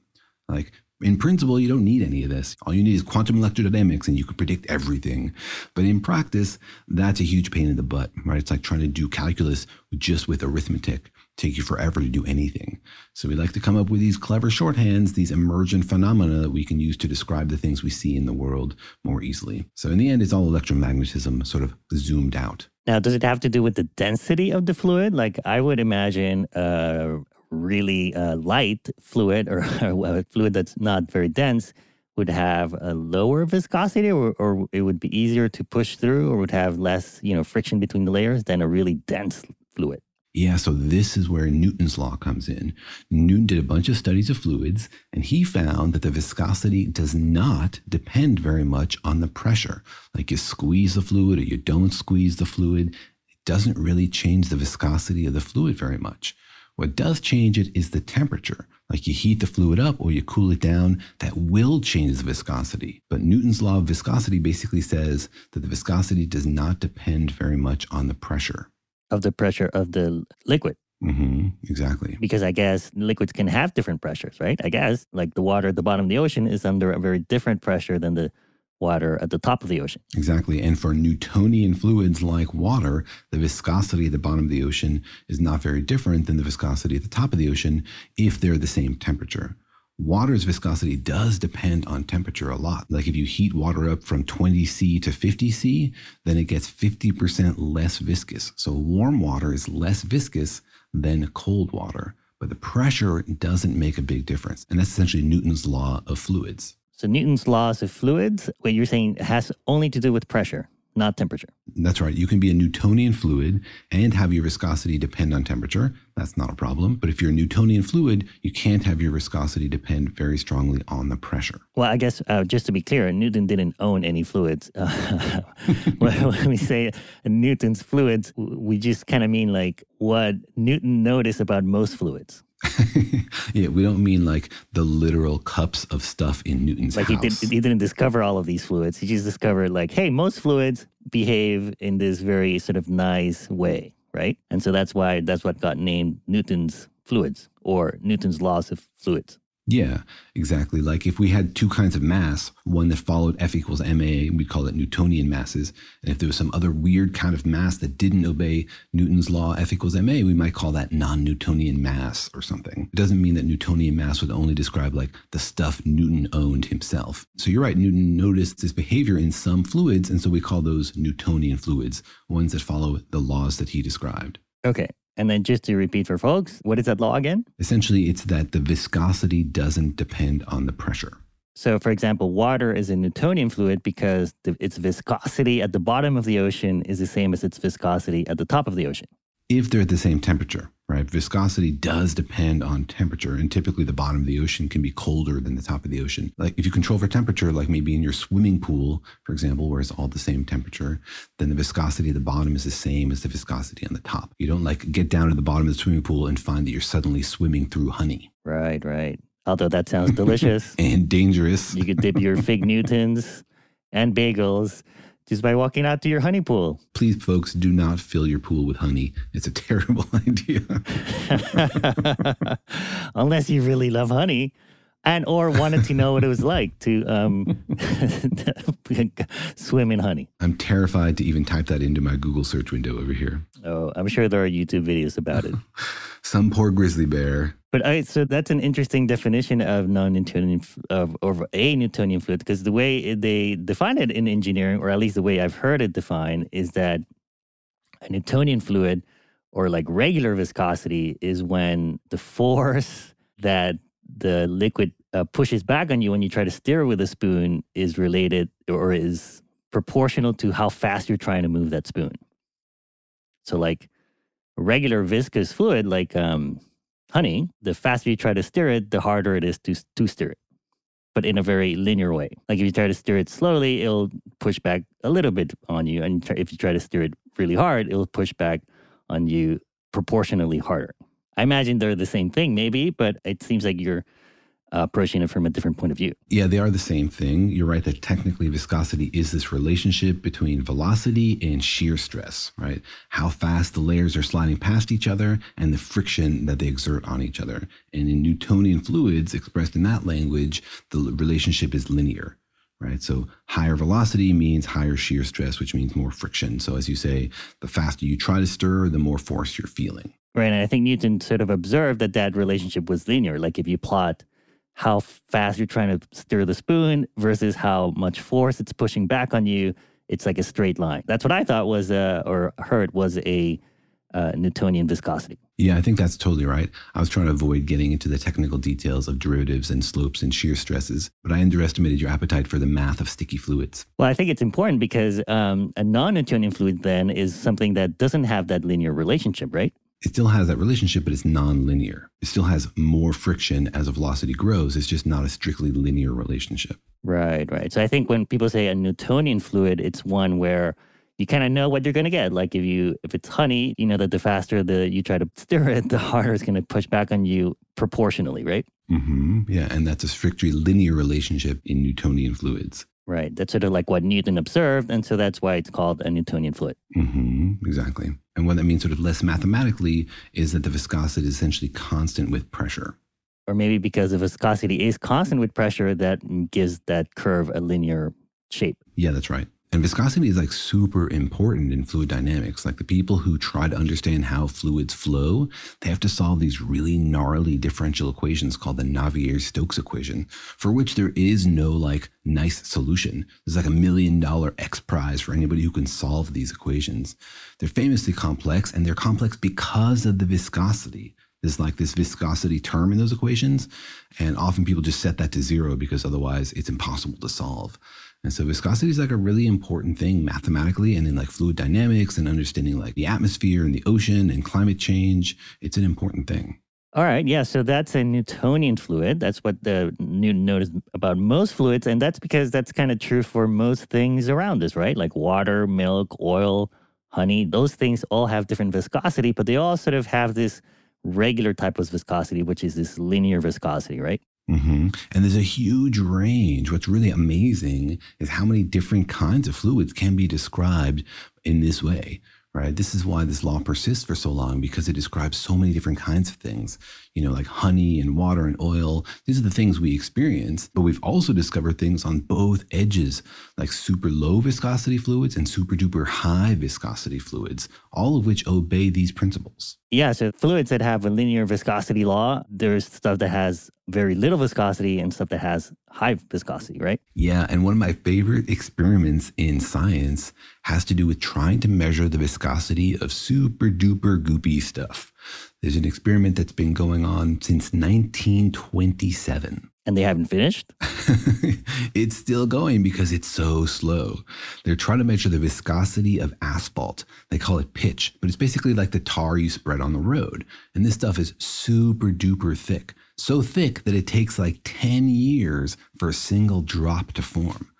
Speaker 1: Like in principle, you don't need any of this. All you need is quantum electrodynamics and you can predict everything. But in practice, that's a huge pain in the butt, right? It's like trying to do calculus just with arithmetic. Take you forever to do anything. So we like to come up with these clever shorthands, these emergent phenomena that we can use to describe the things we see in the world more easily. So in the end, it's all electromagnetism sort of zoomed out.
Speaker 4: Now, does it have to do with the density of the fluid? Like, I would imagine a really uh, light fluid or a fluid that's not very dense would have a lower viscosity or, or it would be easier to push through or would have less, you know, friction between the layers than a really dense fluid.
Speaker 1: Yeah, so this is where Newton's law comes in. Newton did a bunch of studies of fluids, and he found that the viscosity does not depend very much on the pressure. Like you squeeze the fluid or you don't squeeze the fluid, it doesn't really change the viscosity of the fluid very much. What does change it is the temperature. Like you heat the fluid up or you cool it down, that will change the viscosity. But Newton's law of viscosity basically says that the viscosity does not depend very much on the pressure
Speaker 4: of the pressure of the liquid.
Speaker 1: Mm-hmm, exactly.
Speaker 4: Because I guess liquids can have different pressures, right? I guess like the water at the bottom of the ocean is under a very different pressure than the water at the top of the ocean.
Speaker 1: Exactly. And for Newtonian fluids like water, the viscosity at the bottom of the ocean is not very different than the viscosity at the top of the ocean if they're the same temperature water's viscosity does depend on temperature a lot. Like if you heat water up from 20 C to 50 C, then it gets 50% less viscous. So warm water is less viscous than cold water, but the pressure doesn't make a big difference. And that's essentially Newton's law of fluids.
Speaker 4: So Newton's laws of fluids, what you're saying has only to do with pressure not temperature.
Speaker 1: That's right. You can be a Newtonian fluid and have your viscosity depend on temperature. That's not a problem. But if you're a Newtonian fluid, you can't have your viscosity depend very strongly on the pressure.
Speaker 4: Well, I guess uh, just to be clear, Newton didn't own any fluids. Uh, when we say Newton's fluids, we just kind of mean like what Newton noticed about most fluids.
Speaker 1: yeah, we don't mean like the literal cups of stuff in Newton's
Speaker 4: Like
Speaker 1: house.
Speaker 4: he, did, he didn't discover all of these fluids. He just discovered like, hey, most fluids behave in this very sort of nice way, right? And so that's why that's what got named Newton's fluids or Newton's laws of fluids.
Speaker 1: Yeah, exactly. Like if we had two kinds of mass, one that followed F equals ma, we'd call it Newtonian masses. And if there was some other weird kind of mass that didn't obey Newton's law F equals ma, we might call that non-Newtonian mass or something. It doesn't mean that Newtonian mass would only describe like the stuff Newton owned himself. So you're right, Newton noticed this behavior in some fluids, and so we call those Newtonian fluids, ones that follow the laws that he described.
Speaker 4: Okay. And then just to repeat for folks, what is that law again?
Speaker 1: Essentially, it's that the viscosity doesn't depend on the pressure.
Speaker 4: So, for example, water is a Newtonian fluid because the, its viscosity at the bottom of the ocean is the same as its viscosity at the top of the ocean.
Speaker 1: If they're at the same temperature, right? Viscosity does depend on temperature, and typically the bottom of the ocean can be colder than the top of the ocean. Like if you control for temperature, like maybe in your swimming pool, for example, where it's all the same temperature, then the viscosity at the bottom is the same as the viscosity on the top. You don't like get down to the bottom of the swimming pool and find that you're suddenly swimming through honey.
Speaker 4: Right, right. Although that sounds delicious.
Speaker 1: and dangerous.
Speaker 4: You could dip your fig Newtons and bagels just by walking out to your honey pool.
Speaker 1: Please, folks, do not fill your pool with honey. It's a terrible idea.
Speaker 4: Unless you really love honey and or wanted to know what it was like to um, swim in honey.
Speaker 1: I'm terrified to even type that into my Google search window over here.
Speaker 4: Oh, I'm sure there are YouTube videos about it.
Speaker 1: Some poor grizzly bear.
Speaker 4: But I, so that's an interesting definition of non-Newtonian of or a Newtonian fluid because the way they define it in engineering, or at least the way I've heard it defined, is that a Newtonian fluid or like regular viscosity is when the force that the liquid uh, pushes back on you when you try to stir with a spoon is related or is proportional to how fast you're trying to move that spoon. So, like regular viscous fluid, like um, honey, the faster you try to stir it, the harder it is to to stir it, but in a very linear way. Like if you try to stir it slowly, it'll push back a little bit on you, and if you try to stir it really hard, it'll push back on you proportionally harder. I imagine they're the same thing, maybe, but it seems like you're uh, approaching it from a different point of view.
Speaker 1: Yeah, they are the same thing. You're right that technically viscosity is this relationship between velocity and shear stress, right? How fast the layers are sliding past each other and the friction that they exert on each other. And in Newtonian fluids, expressed in that language, the relationship is linear. Right. So higher velocity means higher shear stress, which means more friction. So as you say, the faster you try to stir, the more force you're feeling.
Speaker 4: Right. And I think Newton sort of observed that that relationship was linear. Like if you plot how fast you're trying to stir the spoon versus how much force it's pushing back on you, it's like a straight line. That's what I thought was, uh, or heard was a uh, Newtonian viscosity.
Speaker 1: Yeah, I think that's totally right. I was trying to avoid getting into the technical details of derivatives and slopes and shear stresses, but I underestimated your appetite for the math of sticky fluids.
Speaker 4: Well, I think it's important because um, a non Newtonian fluid then is something that doesn't have that linear relationship, right?
Speaker 1: It still has that relationship, but it's non-linear. It still has more friction as a velocity grows. It's just not a strictly linear relationship.
Speaker 4: Right, right. So I think when people say a Newtonian fluid, it's one where you kind of know what you're going to get. Like if you if it's honey, you know that the faster the you try to stir it, the harder it's going to push back on you proportionally, right?
Speaker 1: Mm-hmm. Yeah, and that's a strictly linear relationship in Newtonian fluids.
Speaker 4: Right. That's sort of like what Newton observed, and so that's why it's called a Newtonian fluid.
Speaker 1: Mm-hmm. Exactly. And what that means, sort of less mathematically, is that the viscosity is essentially constant with pressure.
Speaker 4: Or maybe because the viscosity is constant with pressure, that gives that curve a linear shape.
Speaker 1: Yeah, that's right. And viscosity is like super important in fluid dynamics. Like the people who try to understand how fluids flow, they have to solve these really gnarly differential equations called the Navier-Stokes equation, for which there is no like nice solution. There's like a million dollar X prize for anybody who can solve these equations. They're famously complex and they're complex because of the viscosity. There's like this viscosity term in those equations. And often people just set that to zero because otherwise it's impossible to solve. And so viscosity is like a really important thing mathematically and in like fluid dynamics and understanding like the atmosphere and the ocean and climate change. It's an important thing.
Speaker 4: All right, yeah. So that's a Newtonian fluid. That's what the Newton noticed about most fluids, and that's because that's kind of true for most things around us, right? Like water, milk, oil, honey. Those things all have different viscosity, but they all sort of have this regular type of viscosity, which is this linear viscosity, right?
Speaker 1: Hmm And there's a huge range. What's really amazing is how many different kinds of fluids can be described in this way, right? This is why this law persists for so long because it describes so many different kinds of things, you know, like honey and water and oil. These are the things we experience, but we've also discovered things on both edges, like super low viscosity fluids and super duper high viscosity fluids, all of which obey these principles.
Speaker 4: Yeah, so fluids that have a linear viscosity law, there's stuff that has very little viscosity and stuff that has high viscosity, right?
Speaker 1: Yeah, and one of my favorite experiments in science has to do with trying to measure the viscosity of super duper goopy stuff. There's an experiment that's been going on since 1927.
Speaker 4: And they haven't finished?
Speaker 1: it's still going because it's so slow. They're trying to measure the viscosity of asphalt. They call it pitch, but it's basically like the tar you spread on the road. And this stuff is super duper thick. So thick that it takes like 10 years for a single drop to form.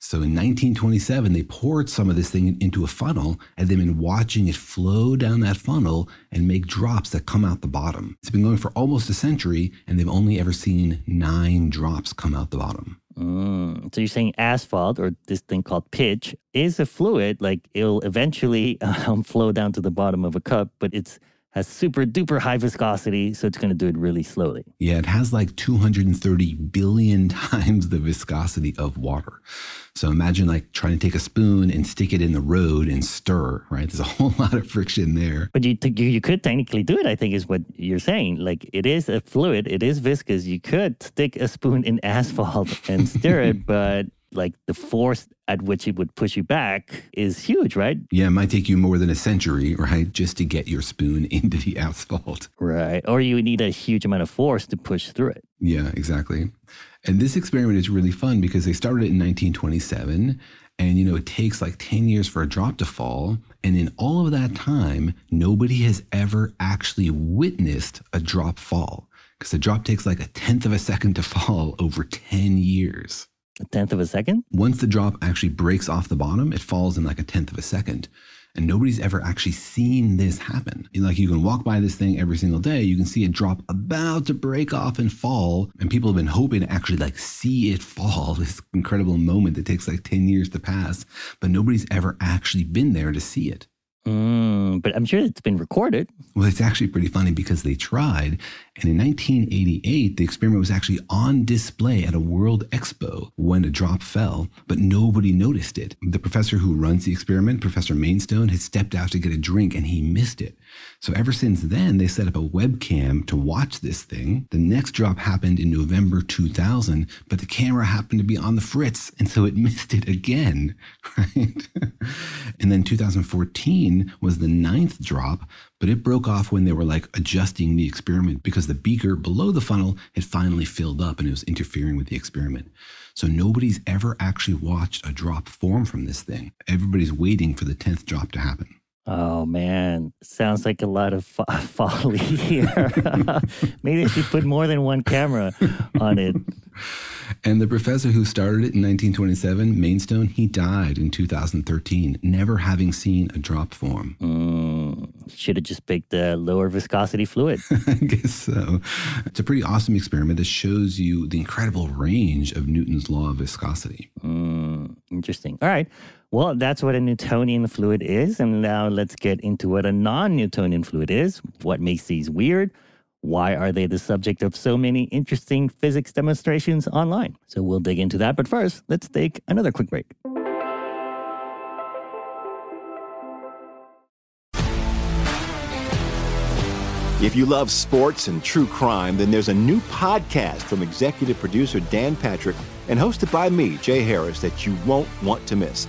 Speaker 1: So in 1927, they poured some of this thing into a funnel and they've been watching it flow down that funnel and make drops that come out the bottom. It's been going for almost a century and they've only ever seen nine drops come out the bottom.
Speaker 4: Mm. So you're saying asphalt or this thing called pitch is a fluid, like it'll eventually um, flow down to the bottom of a cup, but it's has super duper high viscosity, so it's going to do it really slowly.
Speaker 1: Yeah, it has like 230 billion times the viscosity of water. So imagine like trying to take a spoon and stick it in the road and stir, right? There's a whole lot of friction there.
Speaker 4: But you, you you could technically do it, I think, is what you're saying. Like it is a fluid, it is viscous. You could stick a spoon in asphalt and stir it, but like the force at which it would push you back is huge, right?
Speaker 1: Yeah, it might take you more than a century, right, just to get your spoon into the asphalt.
Speaker 4: Right. Or you need a huge amount of force to push through it.
Speaker 1: Yeah, exactly. And this experiment is really fun because they started it in 1927. And, you know, it takes like 10 years for a drop to fall. And in all of that time, nobody has ever actually witnessed a drop fall because the drop takes like a tenth of a second to fall over 10 years.
Speaker 4: A tenth of a second?
Speaker 1: Once the drop actually breaks off the bottom, it falls in like a tenth of a second. And nobody's ever actually seen this happen. Like you can walk by this thing every single day, you can see it drop about to break off and fall. And people have been hoping to actually like see it fall, this incredible moment that takes like 10 years to pass. But nobody's ever actually been there to see it.
Speaker 4: Mm, but I'm sure it's been recorded.
Speaker 1: Well, it's actually pretty funny because they tried. And in 1988, the experiment was actually on display at a World Expo when a drop fell, but nobody noticed it. The professor who runs the experiment, Professor Mainstone, had stepped out to get a drink and he missed it. So ever since then, they set up a webcam to watch this thing. The next drop happened in November 2000, but the camera happened to be on the fritz, and so it missed it again, right? and then 2014 was the ninth drop, but it broke off when they were like adjusting the experiment because the beaker below the funnel had finally filled up and it was interfering with the experiment. So nobody's ever actually watched a drop form from this thing. Everybody's waiting for the 10th drop to happen.
Speaker 4: Oh man, sounds like a lot of fo- folly here. Maybe they should put more than one camera on it.
Speaker 1: And the professor who started it in 1927, Mainstone, he died in 2013, never having seen a drop form.
Speaker 4: Mm, should have just picked the lower viscosity fluid.
Speaker 1: I guess so. It's a pretty awesome experiment that shows you the incredible range of Newton's law of viscosity.
Speaker 4: Mm, interesting. All right. Well, that's what a Newtonian fluid is. And now let's get into what a non Newtonian fluid is. What makes these weird? Why are they the subject of so many interesting physics demonstrations online? So we'll dig into that. But first, let's take another quick break.
Speaker 14: If you love sports and true crime, then there's a new podcast from executive producer Dan Patrick and hosted by me, Jay Harris, that you won't want to miss.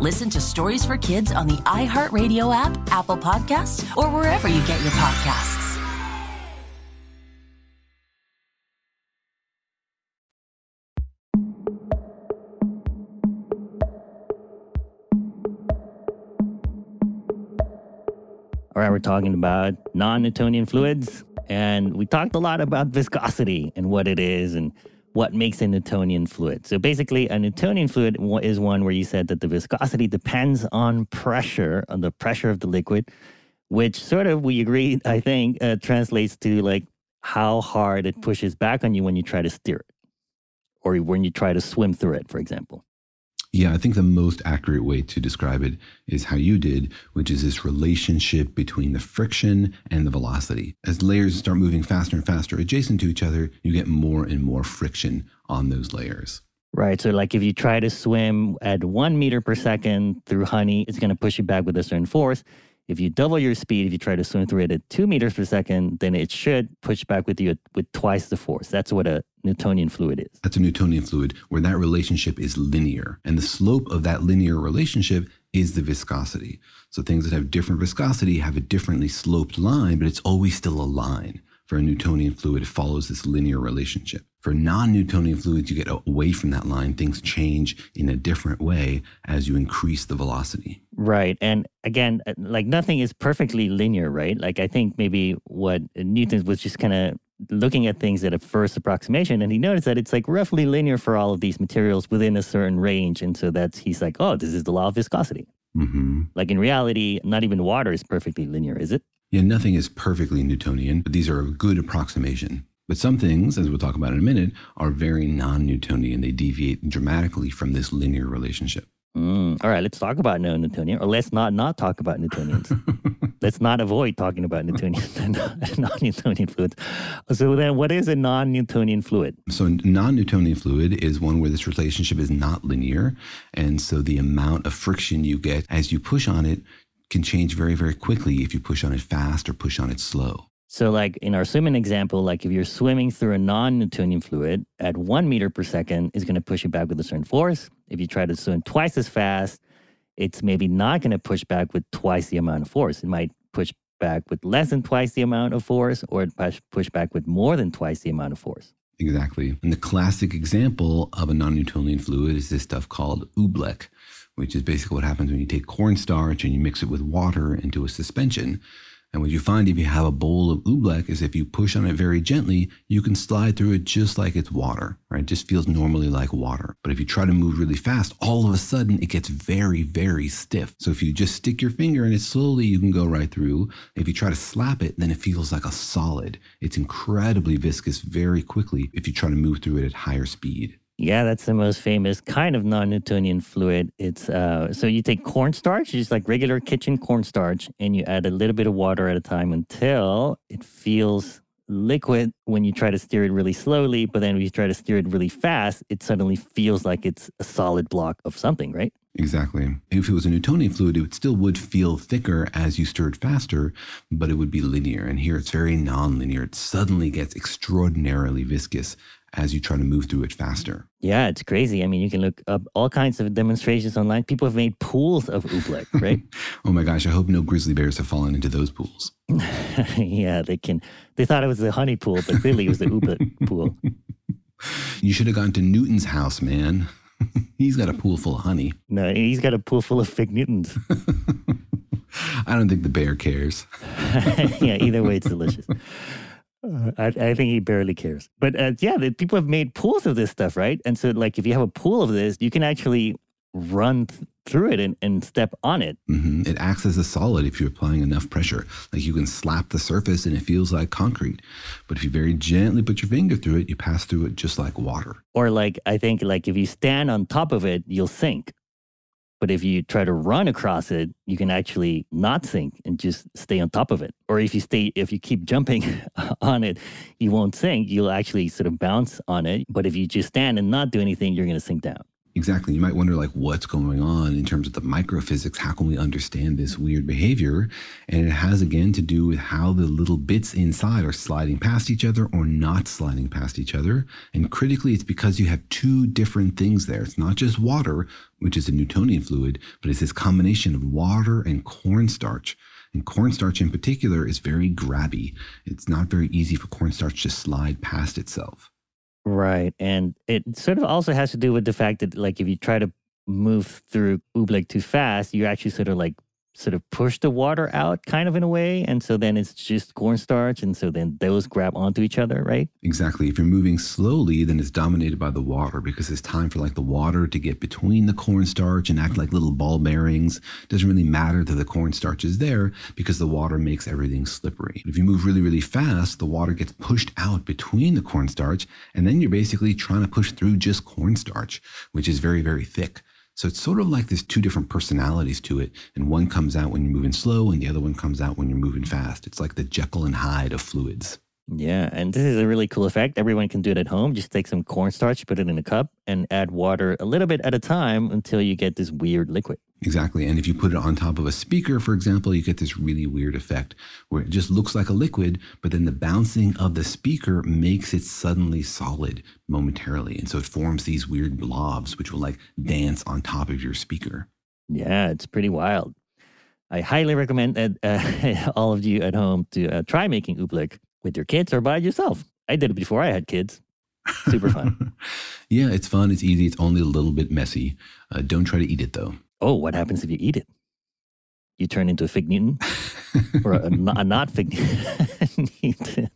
Speaker 17: Listen to Stories for Kids on the iHeartRadio app, Apple Podcasts, or wherever you get your podcasts.
Speaker 4: All right, we're talking about non Newtonian fluids, and we talked a lot about viscosity and what it is and what makes a Newtonian fluid. So basically, a Newtonian fluid is one where you said that the viscosity depends on pressure, on the pressure of the liquid, which sort of we agreed, I think, uh, translates to like how hard it pushes back on you when you try to steer it, or when you try to swim through it, for example.
Speaker 1: Yeah, I think the most accurate way to describe it is how you did, which is this relationship between the friction and the velocity. As layers start moving faster and faster adjacent to each other, you get more and more friction on those layers.
Speaker 4: Right. So, like if you try to swim at one meter per second through honey, it's going to push you back with a certain force. If you double your speed, if you try to swim through it at two meters per second, then it should push back with you with twice the force. That's what a Newtonian fluid is.
Speaker 1: That's a Newtonian fluid where that relationship is linear. And the slope of that linear relationship is the viscosity. So things that have different viscosity have a differently sloped line, but it's always still a line. For a Newtonian fluid, it follows this linear relationship. For non Newtonian fluids, you get away from that line. Things change in a different way as you increase the velocity.
Speaker 4: Right. And again, uh, like nothing is perfectly linear, right? Like I think maybe what Newton was just kind of looking at things at a first approximation and he noticed that it's like roughly linear for all of these materials within a certain range. And so that's, he's like, oh, this is the law of viscosity.
Speaker 1: Mm-hmm.
Speaker 4: Like in reality, not even water is perfectly linear, is it?
Speaker 1: Yeah, nothing is perfectly Newtonian, but these are a good approximation. But some things, as we'll talk about in a minute, are very non Newtonian. They deviate dramatically from this linear relationship.
Speaker 4: Mm. All right, let's talk about no Newtonian, or let's not not talk about Newtonians. let's not avoid talking about Newtonian non-Newtonian fluids. So then, what is a non-Newtonian fluid?
Speaker 1: So, non Newtonian fluid is one where this relationship is not linear. And so, the amount of friction you get as you push on it can change very, very quickly if you push on it fast or push on it slow.
Speaker 4: So, like in our swimming example, like if you're swimming through a non-Newtonian fluid at one meter per second, is going to push you back with a certain force. If you try to swim twice as fast, it's maybe not going to push back with twice the amount of force. It might push back with less than twice the amount of force, or it push push back with more than twice the amount of force.
Speaker 1: Exactly. And the classic example of a non Newtonian fluid is this stuff called oobleck, which is basically what happens when you take cornstarch and you mix it with water into a suspension. And what you find if you have a bowl of oobleck is if you push on it very gently, you can slide through it just like it's water, right? It just feels normally like water. But if you try to move really fast, all of a sudden it gets very, very stiff. So if you just stick your finger in it slowly, you can go right through. If you try to slap it, then it feels like a solid. It's incredibly viscous very quickly if you try to move through it at higher speed.
Speaker 4: Yeah, that's the most famous kind of non-Newtonian fluid. It's uh, so you take cornstarch, just like regular kitchen cornstarch, and you add a little bit of water at a time until it feels liquid when you try to steer it really slowly. But then when you try to steer it really fast, it suddenly feels like it's a solid block of something, right?
Speaker 1: Exactly. If it was a Newtonian fluid, it still would feel thicker as you stirred faster, but it would be linear. And here it's very non-linear. It suddenly gets extraordinarily viscous as you try to move through it faster.
Speaker 4: Yeah, it's crazy. I mean, you can look up all kinds of demonstrations online. People have made pools of oobleck, right?
Speaker 1: oh my gosh, I hope no grizzly bears have fallen into those pools.
Speaker 4: yeah, they can. They thought it was the honey pool, but really it was the oobleck pool.
Speaker 1: You should have gone to Newton's house, man. he's got a pool full of honey.
Speaker 4: No, he's got a pool full of fig Newtons.
Speaker 1: I don't think the bear cares.
Speaker 4: yeah, either way, it's delicious. Uh, I, I, think he barely cares. But uh, yeah, the, people have made pools of this stuff, right? And so, like, if you have a pool of this, you can actually run th- through it and, and, step on it.
Speaker 1: Mm-hmm. It acts as a solid if you're applying enough pressure. Like you can slap the surface and it feels like concrete. But if you very gently put your finger through it, you pass through it just like water.
Speaker 4: Or like I think like if you stand on top of it, you'll sink. But if you try to run across it, you can actually not sink and just stay on top of it. Or if you stay, if you keep jumping on it, you won't sink. You'll actually sort of bounce on it. But if you just stand and not do anything, you're going to sink down.
Speaker 1: Exactly. You might wonder, like, what's going on in terms of the microphysics? How can we understand this weird behavior? And it has, again, to do with how the little bits inside are sliding past each other or not sliding past each other. And critically, it's because you have two different things there. It's not just water, which is a Newtonian fluid, but it's this combination of water and cornstarch. And cornstarch in particular is very grabby. It's not very easy for cornstarch to slide past itself.
Speaker 4: Right. And it sort of also has to do with the fact that, like, if you try to move through oobleck too fast, you're actually sort of like sort of push the water out kind of in a way. And so then it's just cornstarch. And so then those grab onto each other, right?
Speaker 1: Exactly. If you're moving slowly, then it's dominated by the water because it's time for like the water to get between the cornstarch and act like little ball bearings. It doesn't really matter that the cornstarch is there because the water makes everything slippery. If you move really, really fast, the water gets pushed out between the cornstarch. And then you're basically trying to push through just cornstarch, which is very, very thick. So it's sort of like there's two different personalities to it. And one comes out when you're moving slow, and the other one comes out when you're moving fast. It's like the Jekyll and Hyde of fluids.
Speaker 4: Yeah, and this is a really cool effect. Everyone can do it at home. Just take some cornstarch, put it in a cup, and add water a little bit at a time until you get this weird liquid.
Speaker 1: Exactly. And if you put it on top of a speaker, for example, you get this really weird effect where it just looks like a liquid, but then the bouncing of the speaker makes it suddenly solid momentarily. And so it forms these weird blobs, which will like dance on top of your speaker.
Speaker 4: Yeah, it's pretty wild. I highly recommend that uh, all of you at home to uh, try making oobleck with your kids or by yourself. I did it before I had kids. Super fun.
Speaker 1: yeah, it's fun. It's easy. It's only a little bit messy. Uh, don't try to eat it though.
Speaker 4: Oh, what happens if you eat it? You turn into a fig Newton or a, a, not fig Newton.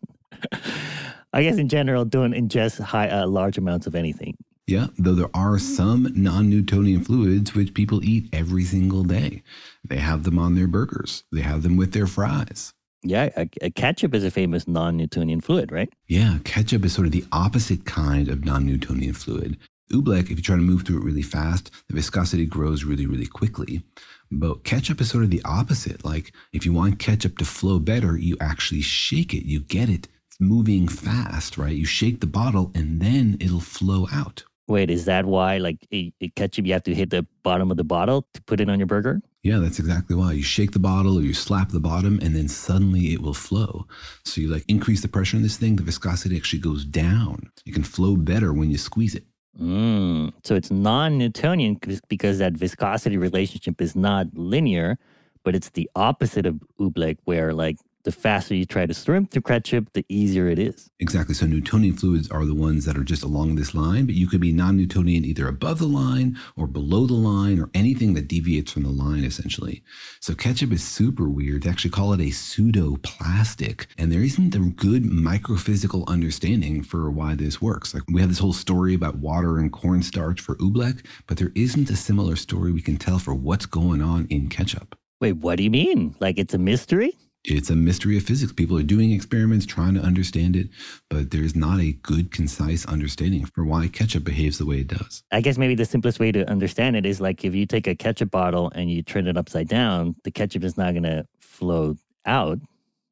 Speaker 4: I guess in general, don't ingest high, uh, large amounts of anything.
Speaker 1: Yeah, though there are some non Newtonian fluids which people eat every single day. They have them on their burgers, they have them with their fries.
Speaker 4: Yeah, a, a ketchup is a famous non Newtonian fluid, right?
Speaker 1: Yeah, ketchup is sort of the opposite kind of non Newtonian fluid. Oobleck, if you try to move through it really fast, the viscosity grows really, really quickly. But ketchup is sort of the opposite. Like if you want ketchup to flow better, you actually shake it. You get it moving fast, right? You shake the bottle and then it'll flow out.
Speaker 4: Wait, is that why, like, a, a ketchup, you have to hit the bottom of the bottle to put it on your burger?
Speaker 1: Yeah, that's exactly why. You shake the bottle or you slap the bottom and then suddenly it will flow. So you like increase the pressure on this thing, the viscosity actually goes down. It can flow better when you squeeze it.
Speaker 4: Mm, so it's non Newtonian because that viscosity relationship is not linear, but it's the opposite of Oobleck, where like the faster you try to swim through ketchup, the easier it is.
Speaker 1: Exactly. So Newtonian fluids are the ones that are just along this line, but you could be non Newtonian either above the line or below the line or anything that deviates from the line, essentially. So ketchup is super weird. They actually call it a pseudoplastic, and there isn't a good microphysical understanding for why this works. Like we have this whole story about water and cornstarch for oobleck, but there isn't a similar story we can tell for what's going on in ketchup.
Speaker 4: Wait, what do you mean? Like it's a mystery?
Speaker 1: It's a mystery of physics. People are doing experiments trying to understand it, but there's not a good, concise understanding for why ketchup behaves the way it does.
Speaker 4: I guess maybe the simplest way to understand it is like if you take a ketchup bottle and you turn it upside down, the ketchup is not going to flow out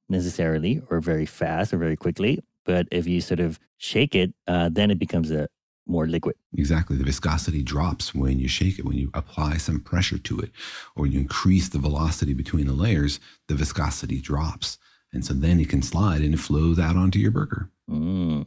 Speaker 4: necessarily or very fast or very quickly. But if you sort of shake it, uh, then it becomes a more liquid.
Speaker 1: Exactly. The viscosity drops when you shake it, when you apply some pressure to it, or you increase the velocity between the layers, the viscosity drops. And so then it can slide and it flows out onto your burger.
Speaker 4: Mm.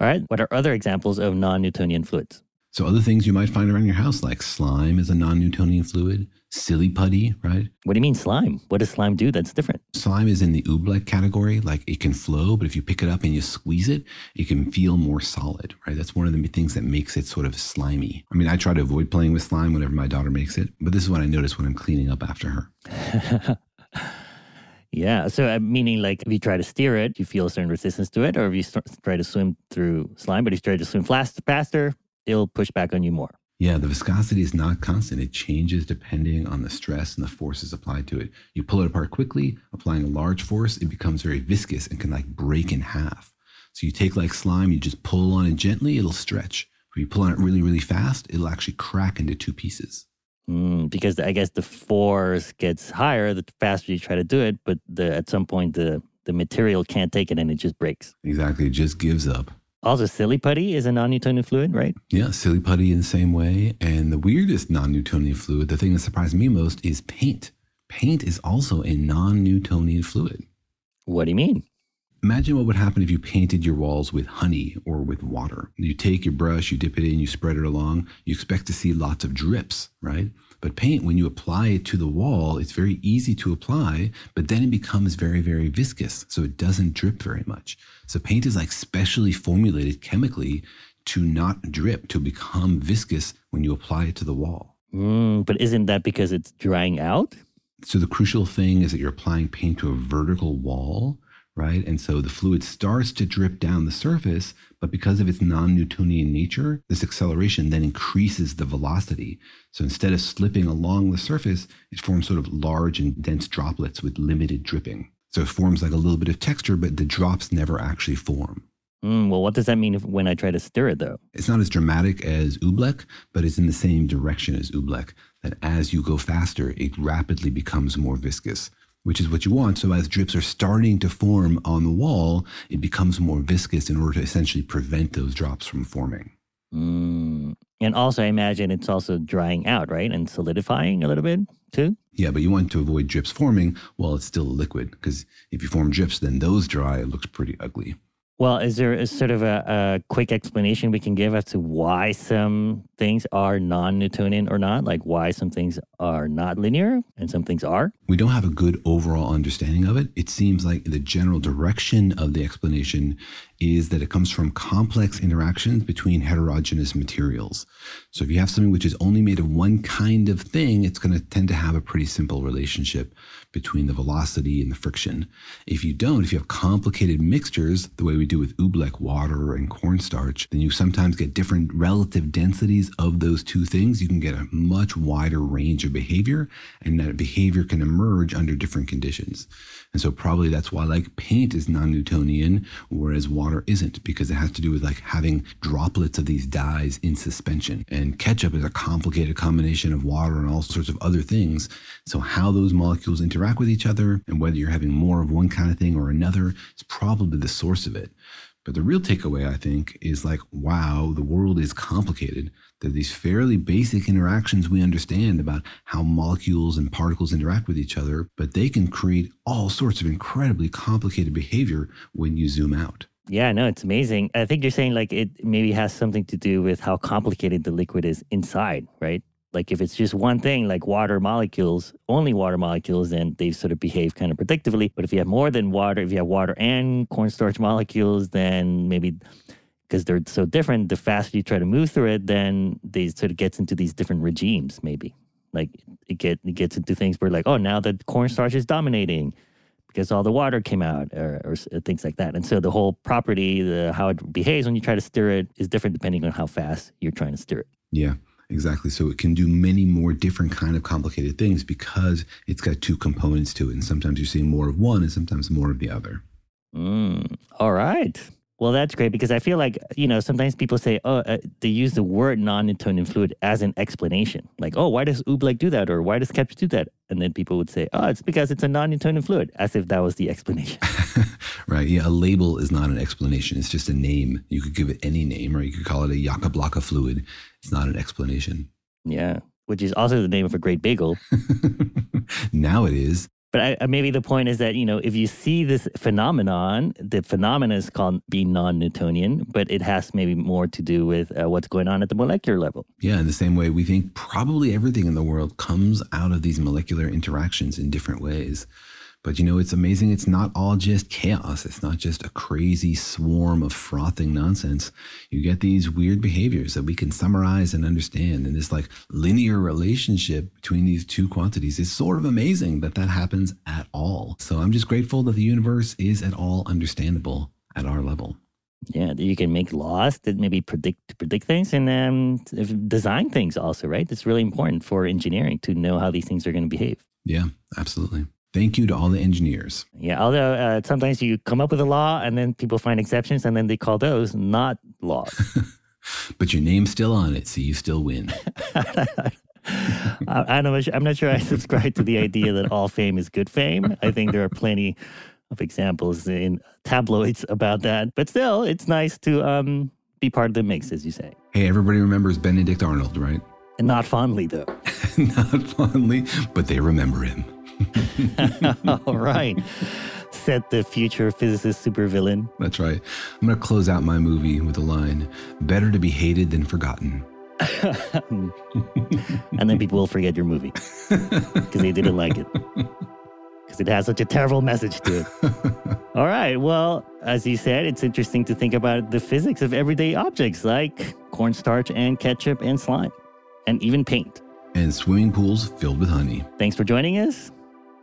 Speaker 4: All right. What are other examples of non Newtonian fluids?
Speaker 1: So other things you might find around your house, like slime is a non-Newtonian fluid, silly putty, right?
Speaker 4: What do you mean slime? What does slime do that's different?
Speaker 1: Slime is in the oobleck category. Like it can flow, but if you pick it up and you squeeze it, it can feel more solid, right? That's one of the things that makes it sort of slimy. I mean, I try to avoid playing with slime whenever my daughter makes it, but this is what I notice when I'm cleaning up after her.
Speaker 4: Yeah. So, uh, meaning like if you try to steer it, you feel a certain resistance to it, or if you start, try to swim through slime, but if you try to swim fast, faster, it'll push back on you more.
Speaker 1: Yeah, the viscosity is not constant. It changes depending on the stress and the forces applied to it. You pull it apart quickly, applying a large force, it becomes very viscous and can like break in half. So you take like slime, you just pull on it gently, it'll stretch. If you pull on it really, really fast, it'll actually crack into two pieces.
Speaker 4: Mm, because I guess the force gets higher the faster you try to do it, but the, at some point the the material can't take it and it just breaks.
Speaker 1: Exactly, it just gives up.
Speaker 4: Oh, also, silly putty is a non-Newtonian fluid, right?
Speaker 1: Yeah, silly putty in the same way. And the weirdest non-Newtonian fluid, the thing that surprised me most, is paint. Paint is also a non-Newtonian fluid.
Speaker 4: What do you mean?
Speaker 1: Imagine what would happen if you painted your walls with honey or with water. You take your brush, you dip it in, you spread it along. You expect to see lots of drips, right? But paint, when you apply it to the wall, it's very easy to apply, but then it becomes very, very viscous. So it doesn't drip very much. So paint is like specially formulated chemically to not drip, to become viscous when you apply it to the wall.
Speaker 4: Mm, but isn't that because it's drying out?
Speaker 1: So the crucial thing is that you're applying paint to a vertical wall right? And so the fluid starts to drip down the surface, but because of its non Newtonian nature, this acceleration then increases the velocity. So instead of slipping along the surface, it forms sort of large and dense droplets with limited dripping. So it forms like a little bit of texture, but the drops never actually form.
Speaker 4: Mm, well, what does that mean if, when I try to stir it, though?
Speaker 1: It's not as dramatic as oobleck, but it's in the same direction as oobleck. That as you go faster, it rapidly becomes more viscous which is what you want. So as drips are starting to form on the wall, it becomes more viscous in order to essentially prevent those drops from forming.
Speaker 4: Mm. And also, I imagine it's also drying out, right? And solidifying a little bit too?
Speaker 1: Yeah, but you want to avoid drips forming while it's still liquid, because if you form drips, then those dry, it looks pretty ugly.
Speaker 4: Well, is there a sort of a, a, quick explanation we can give as to why some things are non Newtonian or not? Like why some things are not linear and some things are?
Speaker 1: We don't have a good overall understanding of it. It seems like the general direction of the explanation is that it comes from complex interactions between heterogeneous materials. So if you have something which is only made of one kind of thing, it's going to tend to have a pretty simple relationship between the velocity and the friction. If you don't, if you have complicated mixtures, the way we do with oobleck water and cornstarch, then you sometimes get different relative densities of those two things. You can get a much wider range of behavior, and that behavior can emerge under different conditions. And so probably that's why like paint is non-Newtonian, whereas water water isn't because it has to do with like having droplets of these dyes in suspension. And ketchup is a complicated combination of water and all sorts of other things. So how those molecules interact with each other and whether you're having more of one kind of thing or another is probably the source of it. But the real takeaway, I think, is like, wow, the world is complicated. Are these fairly basic interactions we understand about how molecules and particles interact with each other, but they can create all sorts of incredibly complicated behavior when you zoom out.
Speaker 4: Yeah, no, it's amazing. I think you're saying like it maybe has something to do with how complicated the liquid is inside, right? Like if it's just one thing, like water molecules, only water molecules, then they sort of behave kind of predictably. But if you have more than water, if you have water and cornstarch molecules, then maybe because they're so different, the faster you try to move through it, then they sort of gets into these different regimes, maybe. Like it get it gets into things where like, oh, now the cornstarch is dominating because all the water came out or, or things like that. And so the whole property, the how it behaves when you try to stir it is different depending on how fast you're trying to stir it.
Speaker 1: Yeah. Exactly. So it can do many more different kind of complicated things because it's got two components to it. And sometimes you're seeing more of one and sometimes more of the other.
Speaker 4: Mm, all right. Well, that's great because I feel like, you know, sometimes people say, oh, uh, they use the word non Newtonian fluid as an explanation. Like, oh, why does Oobleck do that? Or why does Kepler do that? And then people would say, oh, it's because it's a non Newtonian fluid, as if that was the explanation.
Speaker 1: right. Yeah. A label is not an explanation. It's just a name. You could give it any name, or you could call it a Yucca Blocka fluid. It's not an explanation.
Speaker 4: Yeah. Which is also the name of a great bagel.
Speaker 1: now it is.
Speaker 4: But I, maybe the point is that, you know, if you see this phenomenon, the phenomenon is called being non Newtonian, but it has maybe more to do with uh, what's going on at the molecular level.
Speaker 1: Yeah, in the same way, we think probably everything in the world comes out of these molecular interactions in different ways. But you know, it's amazing. It's not all just chaos. It's not just a crazy swarm of frothing nonsense. You get these weird behaviors that we can summarize and understand. And this like linear relationship between these two quantities is sort of amazing that that happens at all. So I'm just grateful that the universe is at all understandable at our level.
Speaker 4: Yeah, you can make laws that maybe predict predict things and um, design things also, right? It's really important for engineering to know how these things are going to behave.
Speaker 1: Yeah, absolutely. Thank you to all the engineers.
Speaker 4: Yeah, although uh, sometimes you come up with a law and then people find exceptions and then they call those not laws.
Speaker 1: but your name's still on it, so you still win.
Speaker 4: I, am not, I'm not sure I subscribe to the idea that all fame is good fame. I think there are plenty of examples in tabloids about that. But still, it's nice to um, be part of the mix, as you say.
Speaker 1: Hey, everybody remembers Benedict Arnold, right?
Speaker 4: And not fondly, though.
Speaker 1: not fondly, but they remember him.
Speaker 4: All right. Said the future physicist supervillain.
Speaker 1: That's right. I'm going to close out my movie with a line Better to be hated than forgotten.
Speaker 4: and then people will forget your movie because they didn't like it. Because it has such a terrible message to it. All right. Well, as you said, it's interesting to think about the physics of everyday objects like cornstarch and ketchup and slime and even paint.
Speaker 1: And swimming pools filled with honey.
Speaker 4: Thanks for joining us.